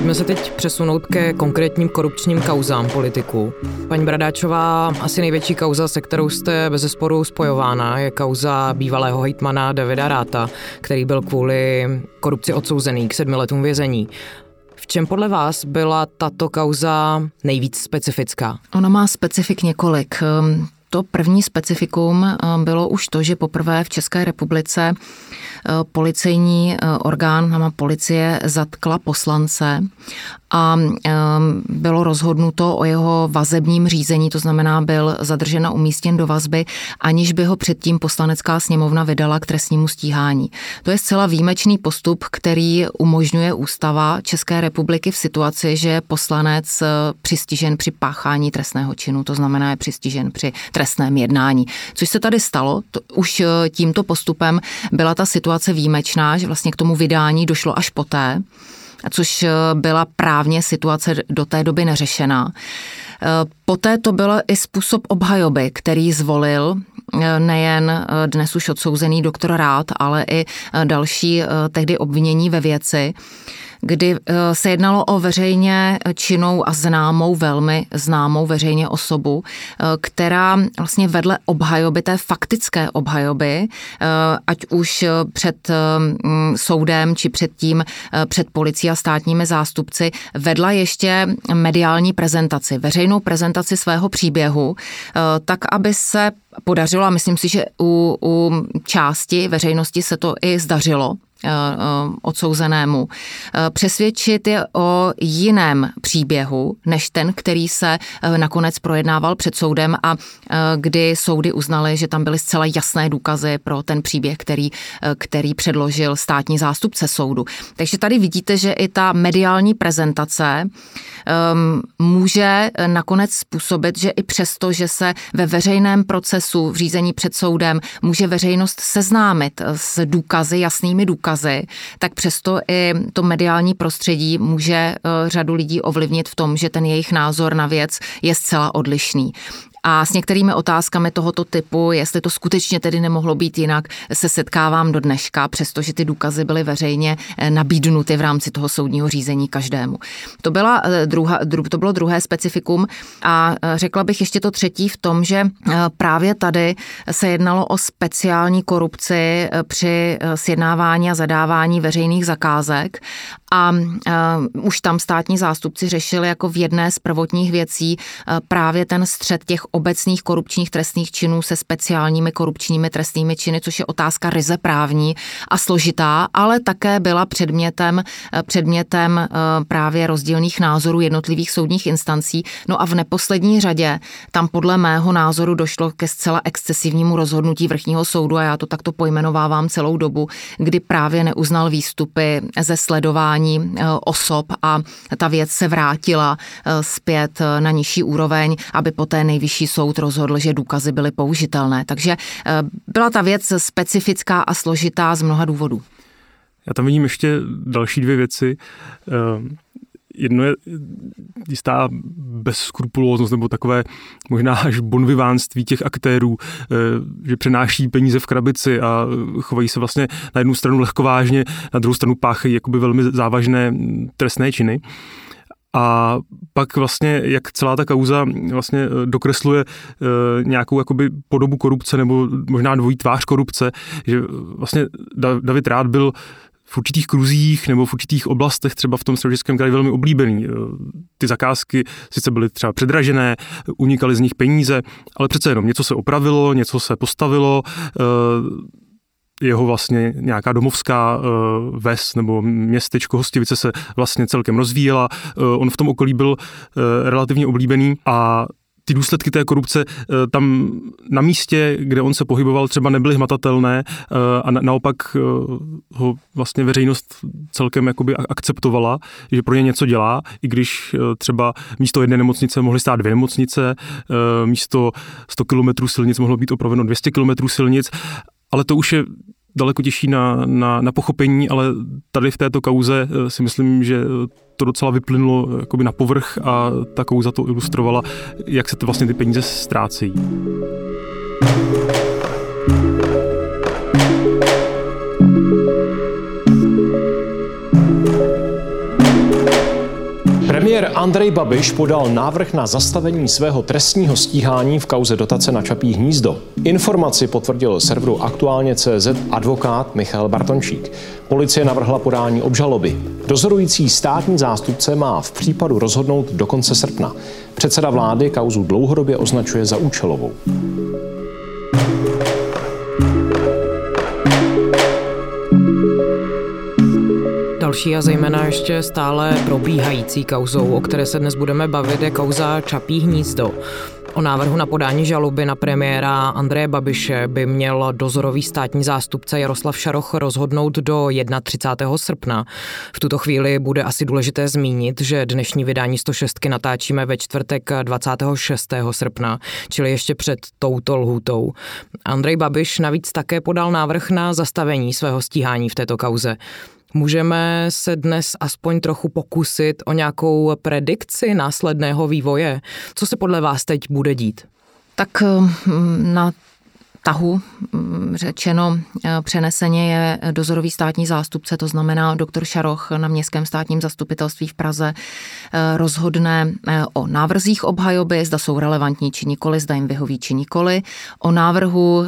Pojďme se teď přesunout ke konkrétním korupčním kauzám politiků. Paní Bradáčová, asi největší kauza, se kterou jste bez zesporu spojována, je kauza bývalého hejtmana Davida Ráta, který byl kvůli korupci odsouzený k sedmi letům vězení. V čem podle vás byla tato kauza nejvíc specifická? Ona má specifik několik. To první specifikum bylo už to, že poprvé v České republice policejní orgán, policie zatkla poslance a bylo rozhodnuto o jeho vazebním řízení, to znamená byl zadržen a umístěn do vazby, aniž by ho předtím poslanecká sněmovna vydala k trestnímu stíhání. To je zcela výjimečný postup, který umožňuje ústava České republiky v situaci, že je poslanec přistižen při páchání trestného činu, to znamená je přistižen při trestném jednání. Což se tady stalo, to, už e, tímto postupem byla ta situace výjimečná, že vlastně k tomu vydání došlo až poté což eh, byla právně situace do té doby neřešená. Eh, poté to byl i způsob obhajoby, který zvolil eh, nejen dnes už odsouzený doktor Rád, ale i další tehdy obvinění ve věci kdy se jednalo o veřejně činnou a známou, velmi známou veřejně osobu, která vlastně vedle obhajoby, té faktické obhajoby, ať už před soudem či předtím před policií a státními zástupci, vedla ještě mediální prezentaci, veřejnou prezentaci svého příběhu, tak aby se podařilo, a myslím si, že u, u části veřejnosti se to i zdařilo, Eh, eh, odsouzenému. Eh, přesvědčit je o jiném příběhu, než ten, který se nakonec projednával před soudem a kdy soudy uznaly, že tam byly zcela jasné důkazy pro ten příběh, který, který předložil státní zástupce soudu. Takže tady vidíte, že i ta mediální prezentace um, může nakonec způsobit, že i přesto, že se ve veřejném procesu v řízení před soudem může veřejnost seznámit s důkazy, jasnými důkazy, důkazy, tak přesto i to mediální prostředí může eh, řadu lidí ovlivnit v tom, že ten jejich názor na věc je zcela odlišný. A s některými otázkami tohoto typu, jestli to skutečně tedy nemohlo být jinak, se setkávám do dneška, přestože ty důkazy byly veřejně eh, nabídnuty v rámci toho soudního řízení každému. To, byla eh, druha, to bylo druhé specifikum a eh, řekla bych ještě to třetí v tom, že právě tady se jednalo o speciální korupci při sjednávání a zadávání veřejných zakázek a už tam státní zástupci řešili jako v jedné z prvotních věcí právě ten střed těch obecných korupčních trestných činů se speciálními korupčními trestnými činy, což je otázka ryze právní a složitá, ale také byla předmětem, eh, předmětem eh, právě rozdílných názorů jednotlivých soudních instancí. No a v neposlední řadě tam podle mého názoru došlo ke zcela excesivnímu rozhodnutí vrchního soudu a já to takto pojmenovávám celou dobu, kdy právě neuznal výstupy ze sledování eh, osob a ta věc se vrátila zpět na nižší úroveň, aby poté nejvyšší soud rozhodl, že důkazy byly použitelné. Takže eh, byla ta věc specifická a složitá z mnoha důvodů. Já tam vidím ještě další dvě věci. Eh, jedno je jistá bezskrupulóznost nebo takové možná až bonvivánství těch aktérů, eh, že přenáší peníze v krabici a chovají se vlastně na jednu stranu lehkovážně, na druhou stranu páchají jakoby velmi závažné trestné činy. A pak vlastně, jak celá ta kauza vlastně eh, dokresluje eh, nějakou jakoby podobu korupce nebo možná dvojí tvář korupce, že vlastně David Rád byl v určitých kruzích nebo v určitých oblastech, třeba v tom středočeském kraji, velmi oblíbený. Eh, ty zakázky sice byly třeba předražené, unikaly z nich peníze, ale přece jenom něco se opravilo, něco se postavilo, jeho vlastně nějaká domovská uh, ves nebo městečko Hostivice se vlastně celkem rozvíjela. On v tom okolí byl relativně oblíbený a ty důsledky té korupce tam na místě, kde on se pohyboval, třeba nebyly hmatatelné a naopak ho vlastně veřejnost celkem jakoby akceptovala, že pro ně něco dělá, i když třeba místo jedné nemocnice mohly stát dvě nemocnice, místo 100 kilometrů silnic mohlo být opraveno 200 kilometrů silnic ale to už je daleko těžší na, na, na pochopení, ale tady v této kauze eh, si myslím, že to docela vyplynulo eh, jakoby na povrch a ta kauza to ilustrovala, jak se to vlastně ty peníze ztrácejí. Premiér Andrej Babiš podal návrh na zastavení svého trestního stíhání v kauze dotace na Čapí hnízdo. Informaci potvrdil serveru aktuálně CZ advokát Michal Bartončík. Policie navrhla podání obžaloby. Dozorující státní zástupce má v případu rozhodnout do konce srpna. Předseda vlády kauzu dlouhodobě označuje za účelovou. Další a zejména ještě stále probíhající kauzou, o které se dnes budeme bavit, je kauza Čapí hnízdo. O návrhu na podání žaloby na premiéra Andreje Babiše by měl dozorový státní zástupce Jaroslav Šaroch rozhodnout do 31. srpna. V tuto chvíli bude asi důležité zmínit, že dnešní vydání 106 natáčíme ve čtvrtek 26. srpna, čili ještě před touto lhůtou. Andrej Babiš navíc také podal návrh na zastavení svého stíhání v této kauze. Můžeme se dnes aspoň trochu pokusit o nějakou predikci následného vývoje? Co se podle vás teď bude dít? Tak hm, na tahu mm, řečeno eh, přeneseně je dozorový státní zástupce, to znamená doktor Šaroch na městském státním zastupitelství v Praze eh, rozhodne o návrzích obhajoby, zda jsou relevantní či nikoli, zda jim vyhoví či nikoli, o návrhu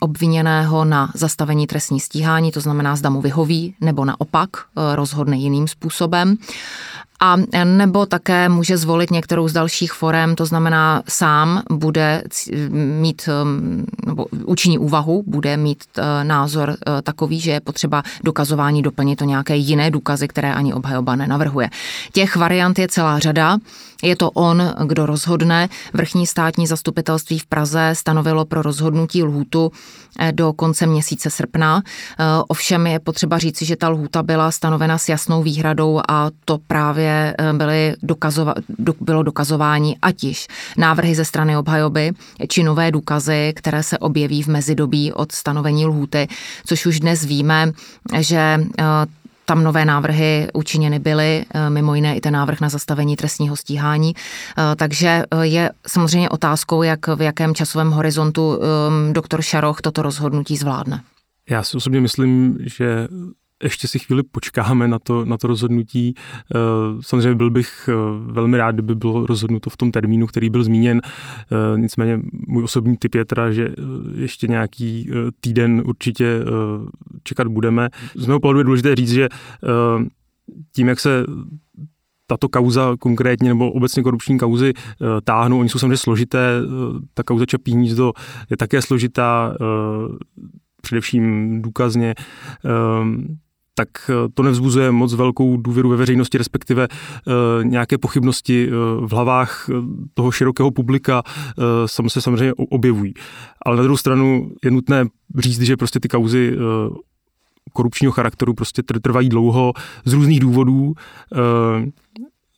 obviněného na zastavení trestní stíhání, to znamená, zda mu vyhoví nebo naopak rozhodne jiným způsobem a nebo také může zvolit některou z dalších forem, to znamená sám bude mít, um, nebo učiní úvahu, bude mít uh, názor uh, takový, že je potřeba dokazování doplnit o nějaké jiné důkazy, které ani obhajoba nenavrhuje. Těch variant je celá řada. Je to on, kdo rozhodne. Vrchní státní zastupitelství v Praze stanovilo pro rozhodnutí lhůtu eh, do konce měsíce srpna. Ovšem je potřeba říci, že ta lhůta byla stanovena s jasnou výhradou a to právě eh, byly dokazova, do, bylo dokazování ať již návrhy ze strany obhajoby, či nové důkazy, které se objeví v mezidobí od stanovení lhůty, což už dnes víme, že eh, tam nové návrhy učiněny byly, eh, mimo jiné i ten návrh na zastavení trestního stíhání. Takže je samozřejmě otázkou, jak v jakém časovém horizontu doktor Šaroch toto rozhodnutí zvládne. Já si osobně myslím, že ještě si chvíli počkáme na to, na to rozhodnutí. Eh, samozřejmě byl bych eh, velmi rád, kdyby bylo rozhodnuto v tom termínu, který byl zmíněn. Eh, nicméně můj osobní typ je teda, že ještě nějaký týden určitě čekat budeme. Z mého pohledu je důležité říct, že tím, jak se tato kauza konkrétně nebo obecně korupční kauzy táhnou, oni jsou samozřejmě složité, ta kauza Čapí hnízdo je také složitá, především důkazně tak eh, to nevzbuzuje moc velkou důvěru ve veřejnosti, respektive eh, nějaké pochybnosti eh, v hlavách toho širokého publika se samozřejmě objevují. Ale na druhou stranu je nutné říct, že prostě ty kauzy korupčního charakteru prostě trvají dlouho z různých důvodů.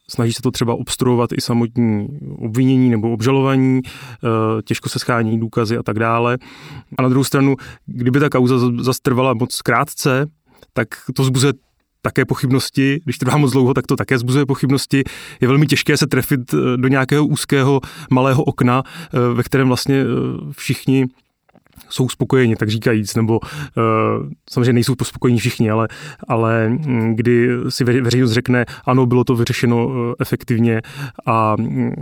Snaží se to třeba obstruovat i samotní obvinění nebo obžalovaní, těžko se schání důkazy a tak dále. A na druhou stranu, kdyby ta kauza zastrvala moc krátce, tak to zbuzuje také pochybnosti, když trvá moc dlouho, tak to také zbuzuje pochybnosti. Je velmi těžké se trefit eh, do nějakého úzkého malého okna, eh, ve kterém vlastně eh, všichni jsou spokojeni, tak říkajíc, nebo samozřejmě nejsou spokojení všichni, ale, ale mm, kdy si veřejnost řekne, ano, bylo to vyřešeno efektivně a um,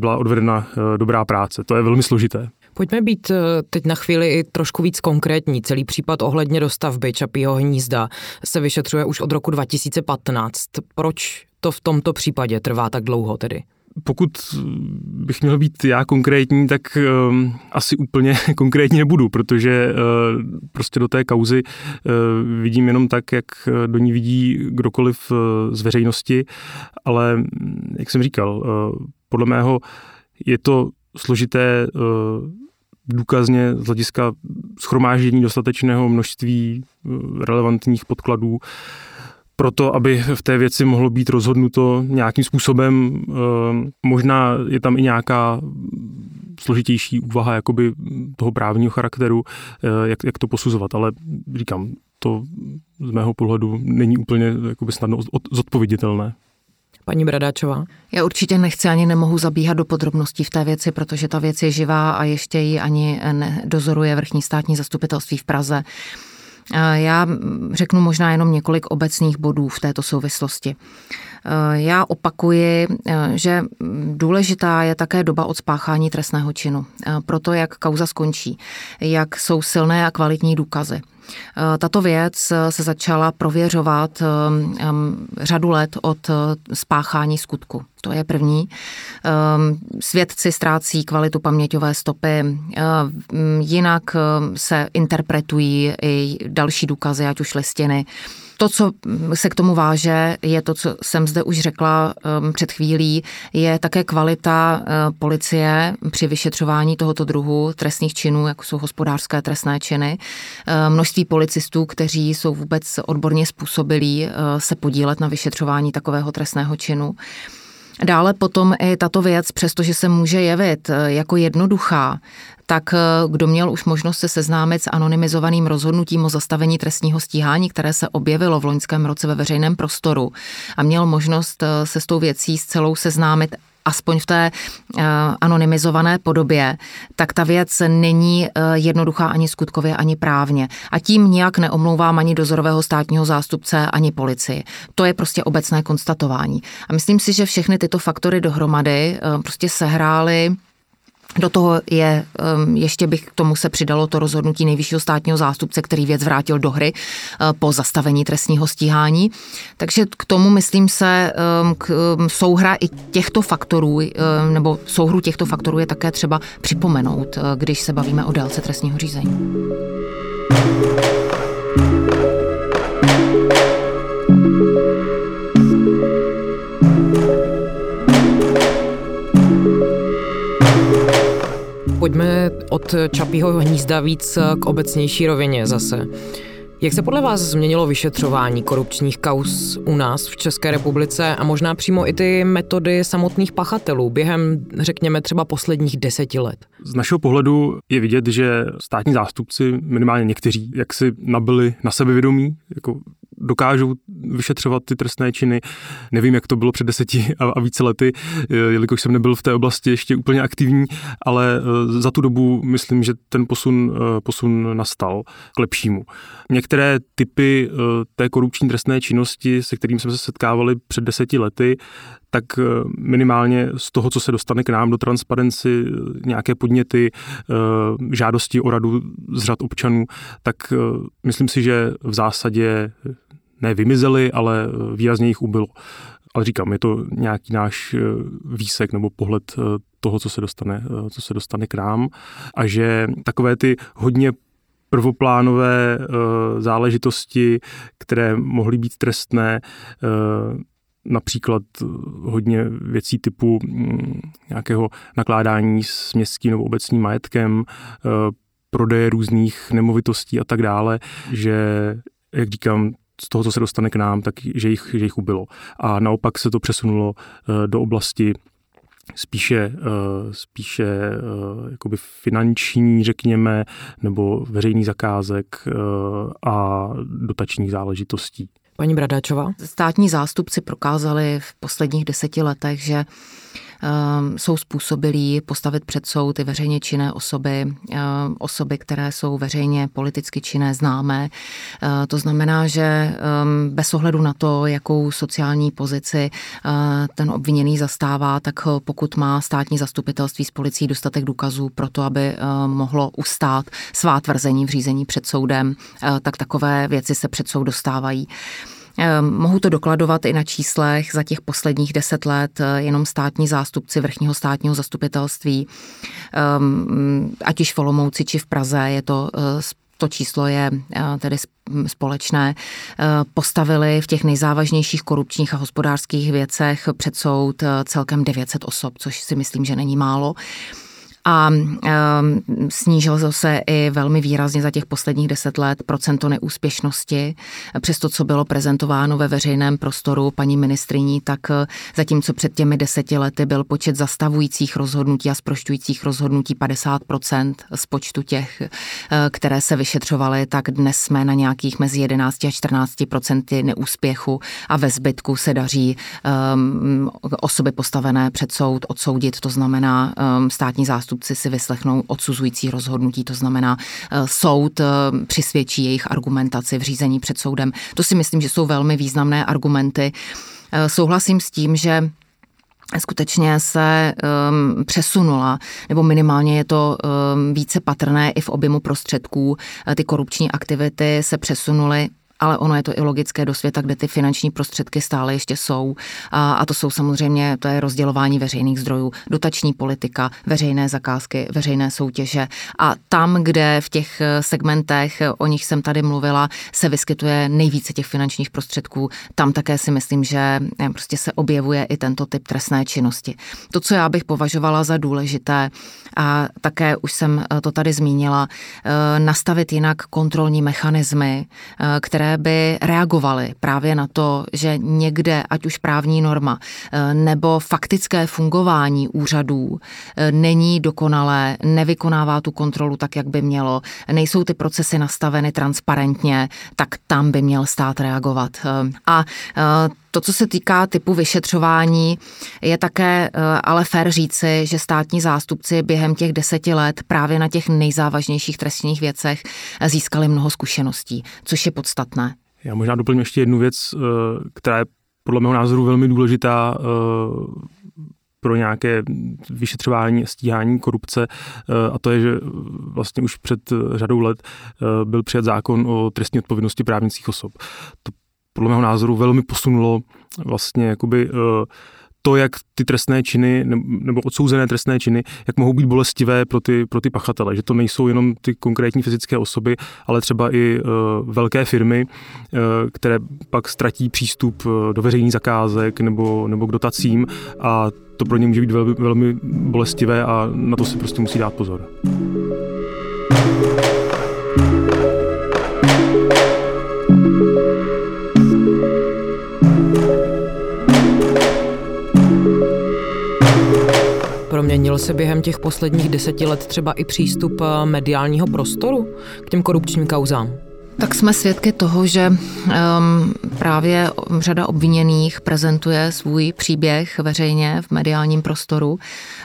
byla odvedena dobrá práce. To je velmi složité. Pojďme být teď na chvíli i trošku víc konkrétní. Celý případ ohledně dostavby Čapího hnízda se vyšetřuje už od roku 2015. Proč to v tomto případě trvá tak dlouho tedy? pokud bych měl být já konkrétní, tak uh, asi úplně [LAUGHS] konkrétní nebudu, protože uh, prostě do té kauzy uh, vidím jenom tak, jak do ní vidí kdokoliv uh, z veřejnosti, ale jak jsem říkal, uh, podle mého je to složité uh, důkazně z hlediska schromáždění dostatečného množství relevantních podkladů proto, aby v té věci mohlo být rozhodnuto nějakým způsobem. Eh, možná je tam i nějaká složitější úvaha jakoby toho právního charakteru, eh, jak, jak to posuzovat, ale říkám, to z mého pohledu není úplně jakoby snadno zodpověditelné. Paní Bradáčová? Já určitě nechci ani nemohu zabíhat do podrobností v té věci, protože ta věc je živá a ještě ji ani dozoruje vrchní státní zastupitelství v Praze. Já řeknu možná jenom několik obecných bodů v této souvislosti. Já opakuji, že důležitá je také doba od spáchání trestného činu. Proto, jak kauza skončí, jak jsou silné a kvalitní důkazy. Tato věc se začala prověřovat řadu let od spáchání skutku. To je první. Svědci ztrácí kvalitu paměťové stopy, jinak se interpretují i další důkazy, ať už listiny. To, co se k tomu váže, je to, co jsem zde už řekla um, před chvílí, je také kvalita uh, policie při vyšetřování tohoto druhu trestných činů, jako jsou hospodářské trestné činy. Uh, množství policistů, kteří jsou vůbec odborně způsobilí uh, se podílet na vyšetřování takového trestného činu. Dále potom i tato věc, přestože se může jevit jako jednoduchá, tak eh, kdo měl už možnost se seznámit s anonymizovaným rozhodnutím o zastavení trestního stíhání, které se objevilo v loňském roce ve veřejném prostoru a měl možnost eh, se s tou věcí s celou seznámit aspoň v té anonymizované podobě, tak ta věc není jednoduchá ani skutkově, ani právně. A tím nijak neomlouvám ani dozorového státního zástupce, ani policii. To je prostě obecné konstatování. A myslím si, že všechny tyto faktory dohromady prostě sehrály do toho je, um, ještě bych k tomu se přidalo to rozhodnutí nejvyššího státního zástupce, který věc vrátil do hry uh, po zastavení trestního stíhání. Takže k tomu, myslím se, um, k um, souhra i těchto faktorů, nebo souhru těchto faktorů je také třeba připomenout, uh, když se bavíme o délce trestního řízení. Pojďme od Čapího hnízda víc k obecnější rovině zase. Jak se podle vás změnilo vyšetřování korupčních kaus u nás v České republice a možná přímo i ty metody samotných pachatelů během, řekněme, třeba posledních deseti let? Z našeho pohledu je vidět, že státní zástupci, minimálně někteří, jak si nabili na sebevědomí, jako dokážou vyšetřovat ty trestné činy. Nevím, jak to bylo před deseti a více lety, jelikož jsem nebyl v té oblasti ještě úplně aktivní, ale eh, za tu dobu myslím, že ten posun, eh, posun nastal k lepšímu. Některé typy eh, té korupční trestné činnosti, se kterým jsme se setkávali před deseti lety, tak minimálně z toho, co se dostane k nám do transparenci, nějaké podněty, žádosti o radu z řad občanů, tak myslím si, že v zásadě ne vymizely, ale eh, výrazně jich ubylo. Ale říkám, je to nějaký náš eh, výsek nebo pohled eh, toho, co se dostane, co se dostane k nám a že takové ty hodně prvoplánové záležitosti, které mohly být trestné, například hodně věcí typu mm, nějakého nakládání s městským nebo obecním majetkem, prodeje různých nemovitostí a tak dále, že, jak říkám, z toho, co se dostane k nám, tak že jich, že jich ubylo. A naopak se to přesunulo eh, do oblasti spíše, eh, spíše eh, jakoby finanční, řekněme, nebo veřejný zakázek a dotačních záležitostí. Paní Bradáčová? Státní zástupci prokázali v posledních deseti letech, že jsou způsobilí postavit před soud ty veřejně činné osoby, ehm, osoby, které jsou veřejně politicky činné, známé. Ehm, to znamená, že bez ohledu na to, jakou sociální pozici ten obviněný zastává, tak pokud má státní zastupitelství s policií dostatek důkazů pro to, aby mohlo ustát svá tvrzení v řízení před soudem, tak takové věci se před soud dostávají. Ehm, mohu to dokladovat i na číslech za těch posledních deset let, eh, jenom státní zástupci vrchního státního zastupitelství, ehm, ať již v Olomouci či v Praze, je to eh, to číslo je eh, tedy společné, postavili v těch nejzávažnějších korupčních a hospodářských věcech před soud celkem 900 osob, což si myslím, že není málo a snížil se i velmi výrazně za těch posledních deset let procento neúspěšnosti. Přes to, co bylo prezentováno ve veřejném prostoru paní ministriní, tak eh, zatímco před těmi deseti lety byl počet zastavujících rozhodnutí a zprošťujících rozhodnutí 50% z počtu těch, eh, které se vyšetřovaly, tak dnes jsme na nějakých mezi 11 a 14% neúspěchu a ve zbytku se daří um, osoby postavené před soud odsoudit, to znamená um, státní zástupce zástupci si vyslechnou odsuzující rozhodnutí, to znamená eh, soud eh, přisvědčí jejich argumentaci v řízení před soudem. To si myslím, že jsou velmi významné argumenty. Eh, souhlasím s tím, že skutečně se um, přesunula, nebo minimálně je to um, více patrné i v objemu prostředků. Ty korupční aktivity se přesunuly ale ono je to i logické do světa, kde ty finanční prostředky stále ještě jsou. A, a to jsou samozřejmě, to je rozdělování veřejných zdrojů, dotační politika, veřejné zakázky, veřejné soutěže. A tam, kde v těch eh, segmentech, eh, o nich jsem tady mluvila, se vyskytuje nejvíce těch finančních prostředků, tam také si myslím, že eh, prostě se objevuje i tento typ trestné činnosti. To, co já bych považovala za důležité, a také už jsem to tady zmínila, nastavit jinak kontrolní mechanismy, které by reagovaly právě na to, že někde, ať už právní norma eh, nebo faktické fungování úřadů eh, není dokonalé, nevykonává tu kontrolu tak, jak by mělo, nejsou ty procesy nastaveny transparentně, tak tam by měl stát reagovat. Eh, a To, co se týká typu vyšetřování, je také eh, ale fér říci, že státní zástupci během těch deseti let právě na těch nejzávažnějších trestních věcech získali mnoho zkušeností, což je podstatné. Já možná doplním ještě jednu věc, eh, která je podle mého názoru velmi důležitá eh, pro nějaké vyšetřování, stíhání korupce a to je, že vlastně už před řadou let byl přijat zákon o trestní odpovědnosti právnických osob. To podle mého názoru velmi posunulo vlastně jakoby eh, to, jak ty trestné činy nebo odsouzené trestné činy, jak mohou být bolestivé pro ty, pro ty pachatele, že to nejsou jenom ty konkrétní fyzické osoby, ale třeba i uh, velké firmy, uh, které pak ztratí přístup do veřejných zakázek nebo, nebo k dotacím a to pro ně může být velmi, velmi bolestivé a na to si prostě musí dát pozor. Proměnil se během těch posledních deseti let třeba i přístup eh, mediálního prostoru k těm korupčním kauzám? Tak jsme svědky toho, že um, právě řada obviněných prezentuje svůj příběh veřejně v mediálním prostoru.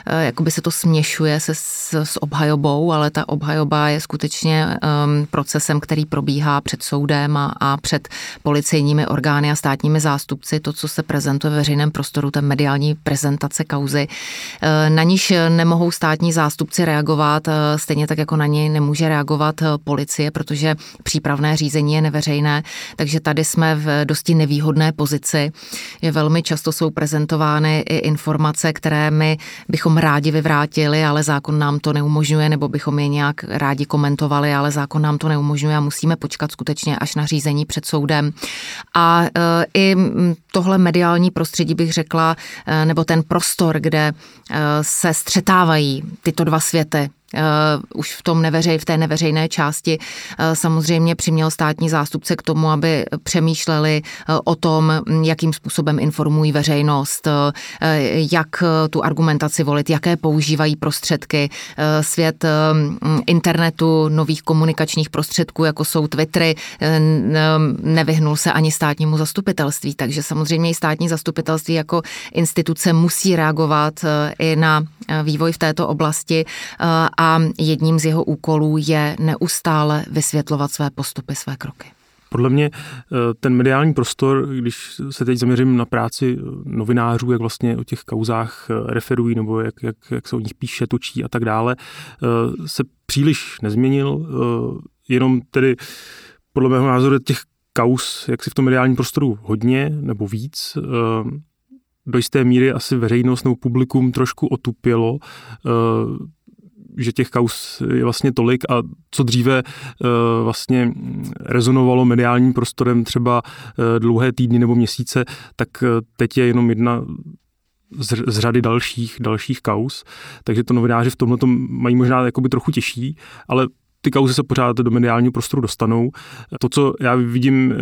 E, jakoby se to směšuje se s, s obhajobou, ale ta obhajoba je skutečně um, procesem, který probíhá před soudem a, a před policejními orgány a státními zástupci. To, co se prezentuje ve veřejném prostoru, ta mediální prezentace kauzy, e, na níž nemohou státní zástupci reagovat, e, stejně tak jako na něj nemůže reagovat policie, protože přípravné trestné řízení je neveřejné, takže tady jsme v dosti nevýhodné pozici. Je velmi často jsou prezentovány i informace, které my bychom rádi vyvrátili, ale zákon nám to neumožňuje, nebo bychom je nějak rádi komentovali, ale zákon nám to neumožňuje a musíme počkat skutečně až na řízení před soudem. A e, i tohle mediální prostředí bych řekla, e, nebo ten prostor, kde e, se střetávají tyto dva světy, už v tom neveřej, v té neveřejné části uh, samozřejmě přiměl státní zástupce k tomu, aby přemýšleli uh, o tom, jakým způsobem informují veřejnost, jak tu argumentaci volit, jaké používají prostředky. Svět internetu, nových komunikačních prostředků, jako jsou Twittery, nevyhnul se ani státnímu zastupitelství, takže samozřejmě i státní zastupitelství jako instituce musí reagovat i na vývoj v této oblasti a jedním z jeho úkolů je neustále vysvětlovat své postupy, své kroky. Podle mě eh, ten mediální prostor, když se teď zaměřím na práci novinářů, jak vlastně o těch kauzách eh, referují nebo jak, jak, jak se o nich píše, točí a tak dále, eh, se příliš nezměnil, jenom tedy podle mého názoru těch kauz, jak si v tom mediálním prostoru hodně nebo víc, do jisté míry asi veřejnost nebo publikum trošku otupělo že těch kaus je vlastně tolik a co dříve eh, vlastně rezonovalo mediálním prostorem třeba eh, dlouhé týdny nebo měsíce, tak eh, teď je jenom jedna z, z řady dalších, dalších kaus, takže to novináři v tomhle mají možná jakoby trochu těžší, ale ty kauzy se pořád do mediálního prostoru dostanou. To, co já vidím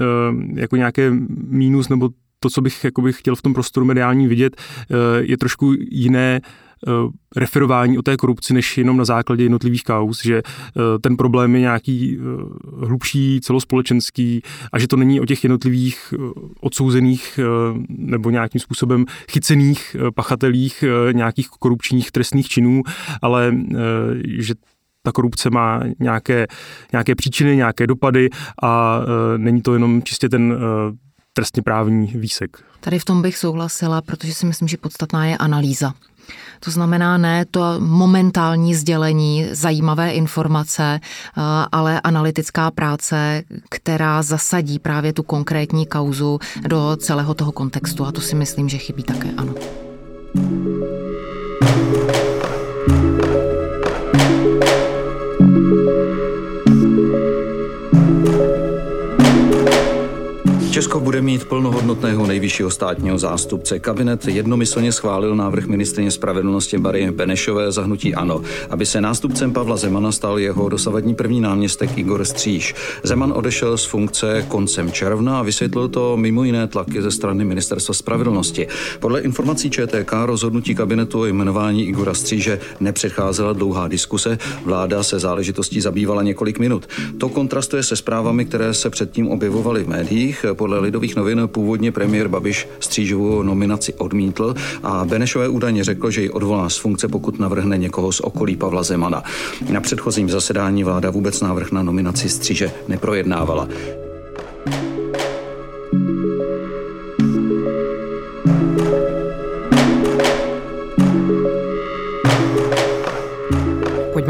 jako nějaké mínus nebo to, co bych jakoby chtěl v tom prostoru mediální vidět, je trošku jiné referování o té korupci, než jenom na základě jednotlivých kauz, že eh, ten problém je nějaký eh, hlubší, celospolečenský a že to není o těch jednotlivých odsouzených nebo nějakým způsobem chycených pachatelích nějakých korupčních trestných činů, ale že ta korupce má nějaké, nějaké příčiny, nějaké dopady a není to jenom čistě ten trestně právní výsek. Tady v tom bych souhlasila, protože si myslím, že podstatná je analýza to znamená ne to momentální sdělení, zajímavé informace, eh, ale analytická práce, která zasadí právě tu konkrétní kauzu do celého toho kontextu. A to si myslím, že chybí také, ano. Česko bude mít plnohodnotného nejvyššího státního zástupce. Kabinet jednomyslně schválil návrh ministrině spravedlnosti Marie Benešové za hnutí ANO, aby se nástupcem Pavla Zemana stal jeho dosavadní první náměstek Igor Stříž. Zeman odešel z funkce koncem června a vysvětlil to mimo jiné tlaky ze strany ministerstva spravedlnosti. Podle informací ČTK rozhodnutí kabinetu o jmenování Igora Stříže nepředcházela dlouhá diskuse. Vláda se záležitostí zabývala několik minut. To kontrastuje se zprávami, které se předtím objevovaly v médiích. Podle Lidových novin původně premiér Babiš Střížovou nominaci odmítl a Benešové údajně řekl, že ji odvolá z funkce, pokud navrhne někoho z okolí Pavla Zemana. Na předchozím zasedání vláda vůbec návrh na nominaci Stříže neprojednávala.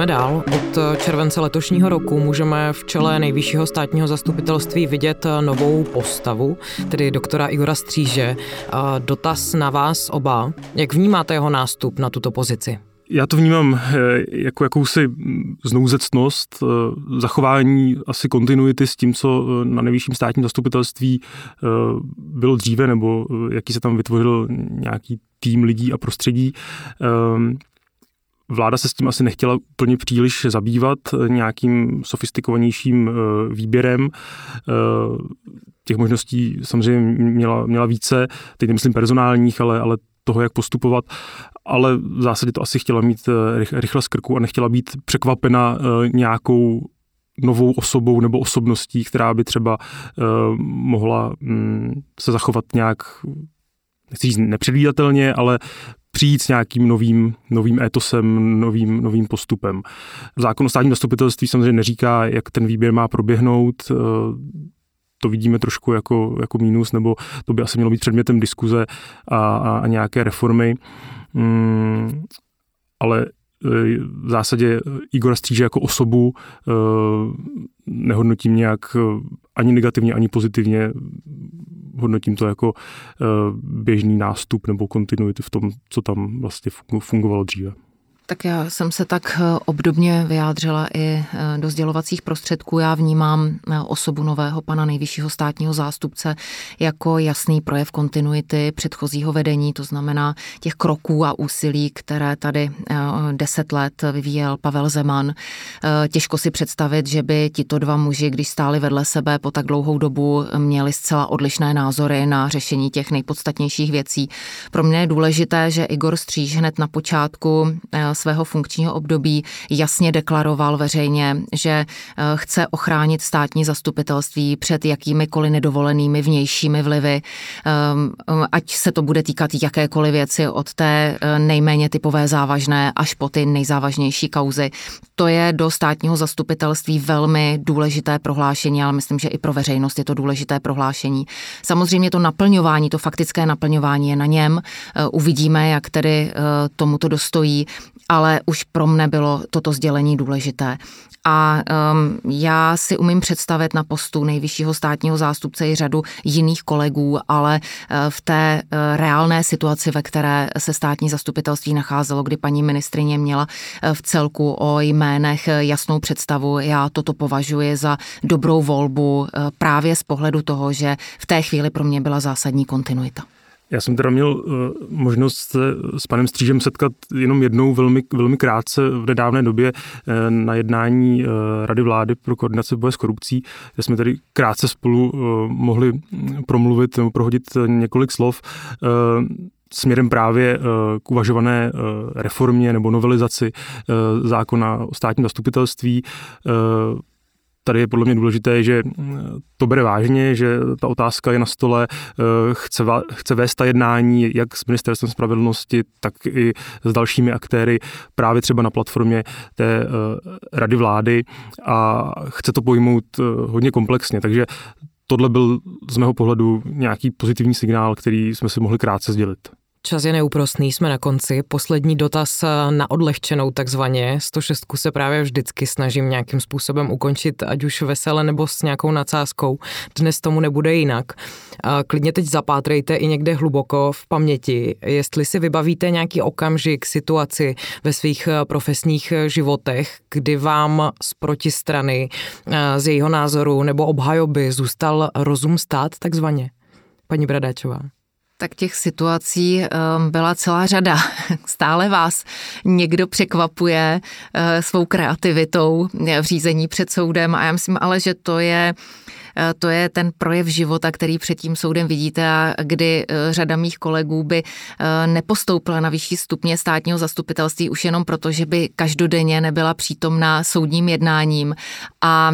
Pojďme dál. Od července letošního roku můžeme v čele nejvyššího státního zastupitelství vidět novou postavu, tedy doktora Igora Stříže. Dotaz na vás oba. Jak vnímáte jeho nástup na tuto pozici? Já to vnímám eh, jako jakousi znouzecnost, eh, zachování asi kontinuity s tím, co eh, na nejvyšším státním zastupitelství bylo dříve, nebo jaký se tam vytvořil nějaký tým lidí a prostředí. Vláda se s tím asi nechtěla úplně příliš zabývat nějakým sofistikovanějším výběrem. Těch možností samozřejmě měla, měla více, teď nemyslím personálních, ale, ale toho, jak postupovat, ale v zásadě to asi chtěla mít eh, rychle z krku a nechtěla být překvapena eh, nějakou novou osobou nebo osobností, která by třeba eh, mohla mm, se zachovat nějak, nechci říct nepředvídatelně, ale přijít s nějakým novým, novým etosem, novým, novým postupem. Zákon o státním zastupitelství samozřejmě neříká, jak ten výběr má proběhnout to vidíme trošku jako, jako mínus, nebo to by asi mělo být předmětem diskuze a, a, a nějaké reformy. Mm, ale v zásadě Igora Stříže jako osobu e, nehodnotím nějak e, ani negativně, ani pozitivně. Hodnotím to jako běžný nástup nebo kontinuity v tom, co tam vlastně fungovalo dříve. Tak já jsem se tak eh, obdobně vyjádřila i eh, do sdělovacích prostředků. Já vnímám eh, osobu nového pana nejvyššího státního zástupce jako jasný projev kontinuity předchozího vedení, to znamená těch kroků a úsilí, které tady deset let vyvíjel Pavel Zeman. Těžko si představit, že by tito dva muži, když stáli vedle sebe po tak dlouhou dobu, měli zcela odlišné názory na řešení těch nejpodstatnějších věcí. Pro mě je důležité, že Igor Stříž hned na počátku svého funkčního období jasně deklaroval veřejně, že eh, chce ochránit státní zastupitelství před jakýmikoliv nedovolenými vnějšími vlivy, ehm, ať se to bude týkat jakékoliv věci od té eh, nejméně typové závažné až po ty nejzávažnější kauzy. To je do státního zastupitelství velmi důležité prohlášení, ale myslím, že i pro veřejnost je to důležité prohlášení. Samozřejmě to naplňování, to faktické naplňování je na něm. Eh, uvidíme, jak tedy tomuto dostojí ale už pro mne bylo toto sdělení důležité. A um, já si umím představit na postu nejvyššího státního zástupce i řadu jiných kolegů, ale uh, v té uh, reálné situaci, ve které se státní zastupitelství nacházelo, kdy paní ministrině měla uh, v celku o jménech jasnou představu, já toto považuji za dobrou volbu uh, právě z pohledu toho, že v té chvíli pro mě byla zásadní kontinuita. Já jsem teda měl uh, možnost se s panem Střížem setkat jenom jednou velmi, velmi krátce v nedávné době uh, na jednání uh, Rady vlády pro koordinaci boje s korupcí, kde jsme tady krátce spolu mohli promluvit nebo prohodit několik slov směrem právě k uvažované reformě nebo novelizaci zákona o státním zastupitelství tady je podle mě důležité, že mm, to bere vážně, že ta otázka je na stole, eh, chce, chce vést ta jednání jak s ministerstvem spravedlnosti, tak i s dalšími aktéry, právě třeba na platformě té eh, rady vlády a chce to pojmout eh, hodně komplexně, takže tohle byl z mého pohledu nějaký pozitivní signál, který jsme si mohli krátce sdělit. Čas je neúprostný, jsme na konci. Poslední dotaz eh, na odlehčenou takzvaně. 106 se právě vždycky snažím nějakým způsobem ukončit, ať už vesele nebo s nějakou nadsázkou. Dnes tomu nebude jinak. Klidně teď zapátrejte i někde hluboko v paměti, jestli si vybavíte nějaký okamžik, situaci ve svých eh, profesních eh, životech, kdy vám z protistrany, z jejího názoru nebo obhajoby zůstal rozum stát takzvaně. Paní Bradáčová. Tak těch situací um, byla celá řada. [LAUGHS] Stále vás někdo překvapuje uh, svou kreativitou v řízení před soudem a já myslím ale, že to je eh, to je ten projev života, který před tím soudem vidíte a kdy eh, řada mých kolegů by nepostoupila na vyšší stupně státního zastupitelství už jenom proto, že by každodenně nebyla přítomná soudním jednáním a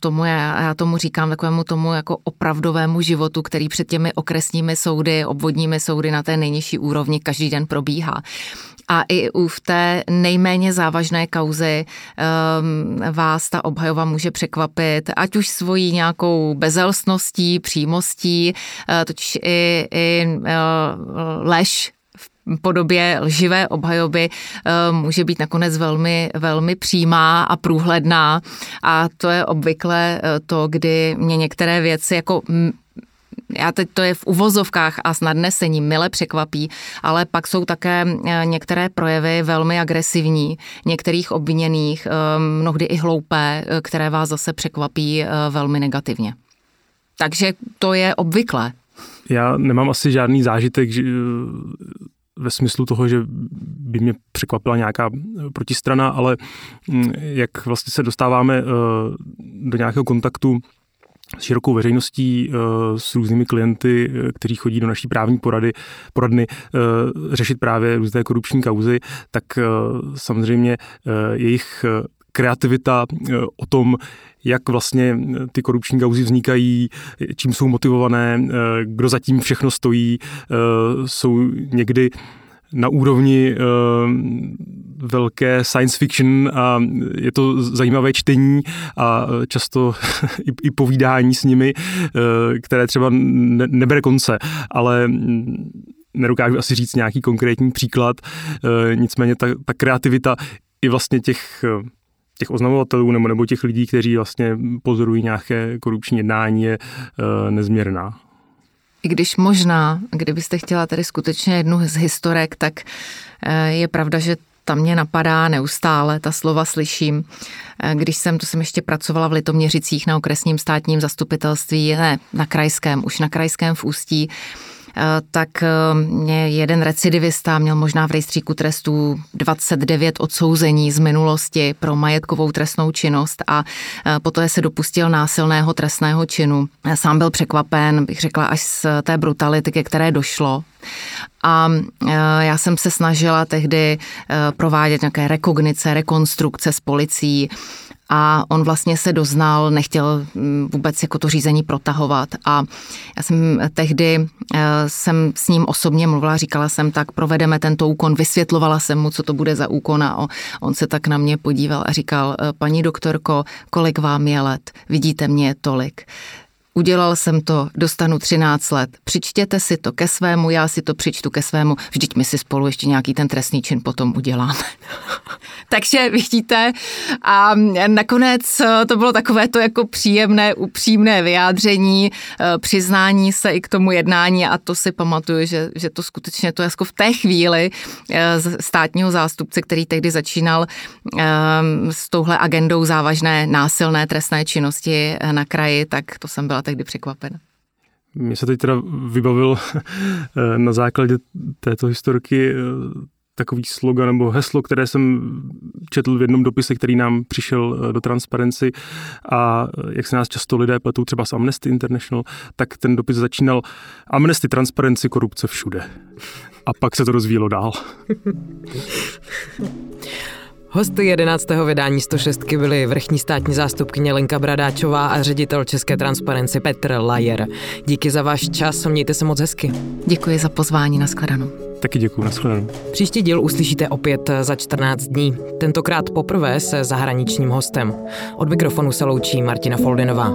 tomu já, já tomu říkám takovému tomu jako opravdovému životu, který před těmi okresními soudy, obvodními soudy na té nejnižší úrovni každý den probíhá. A i u v té nejméně závažné kauzy um, vás ta obhajova může překvapit, ať už svojí nějakou bezelstností, přímostí, uh, totiž i, i uh, lež v podobě lživé obhajoby uh, může být nakonec velmi, velmi přímá a průhledná. A to je obvykle to, kdy mě některé věci jako já teď to je v uvozovkách a s nadnesením mile překvapí, ale pak jsou také eh, některé projevy velmi agresivní, některých obviněných, eh, mnohdy i hloupé, eh, které vás zase překvapí velmi negativně. Takže to je obvyklé. Já nemám asi žádný zážitek že, ve smyslu toho, že by mě překvapila nějaká protistrana, ale hm, jak vlastně se dostáváme do nějakého kontaktu s širokou veřejností, eh, s různými klienty, eh, kteří chodí do naší právní porady, poradny eh, řešit právě různé korupční kauzy, tak samozřejmě jejich kreativita o tom, jak vlastně ty korupční kauzy vznikají, čím jsou motivované, kdo zatím všechno stojí, jsou někdy na úrovni velké science fiction a je to zajímavé čtení a často [LAUGHS] i, i povídání s nimi, uh, které třeba ne, nebere konce, ale nedokážu asi říct nějaký konkrétní příklad, uh, nicméně ta, ta kreativita i vlastně těch těch oznamovatelů nebo, nebo těch lidí, kteří vlastně pozorují nějaké korupční jednání, je nezměrná. I když možná, kdybyste chtěla tady skutečně jednu z historek, tak eh, je pravda, že tam mě napadá neustále, ta slova slyším. Eh, když jsem, to jsem ještě pracovala v Litoměřicích na okresním státním zastupitelství, ne, na krajském, už na krajském v Ústí, tak eh, mě jeden recidivista měl možná v rejstříku trestů 29 odsouzení z minulosti pro majetkovou trestnou činnost a eh, poté se dopustil násilného trestného činu. Sám byl překvapen, bych řekla, až z té brutality, ke které došlo. A já jsem se snažila tehdy provádět nějaké rekognice, rekonstrukce s policií a on vlastně se doznal, nechtěl mm, vůbec jako to řízení protahovat. A já jsem tehdy eh, jsem s ním osobně mluvila, říkala jsem tak, provedeme tento úkon, vysvětlovala jsem mu, co to bude za úkon a on se tak na mě podíval a říkal, eh, paní doktorko, kolik vám je let, vidíte mě tolik. Udělal jsem to, dostanu 13 let. Přičtěte si to ke svému, já si to přičtu ke svému. Vždyť my si spolu ještě nějaký ten trestný čin potom uděláme. [LAUGHS] Takže vidíte, a nakonec eh, to bylo takové to jako příjemné, upřímné vyjádření, eh, přiznání se i k tomu jednání a to si pamatuju, že, že to skutečně to jako v té chvíli eh, státního zástupce, který tehdy začínal s touhle agendou závažné násilné trestné činnosti na kraji, tak to jsem byla tehdy překvapen. Mě se teď teda vybavil [LAUGHS] na základě této historky takový slogan nebo heslo, které jsem četl v jednom dopise, který nám přišel eh, do Transparency a eh, jak se nás často lidé pletou třeba s Amnesty International, tak ten dopis začínal Amnesty, Transparency, korupce všude. A pak se to rozvíjelo dál. [LAUGHS] Hosty 11. vydání 106 byly vrchní státní zástupkyně Lenka Bradáčová a ředitel České transparenci Petr Lajer. Díky za váš čas, mějte se moc hezky. Děkuji za pozvání, na shledanou. Taky děkuji, nashledanou. Příští díl uslyšíte opět za 14 dní. Tentokrát poprvé se zahraničním hostem. Od mikrofonu se loučí Martina Foldinová.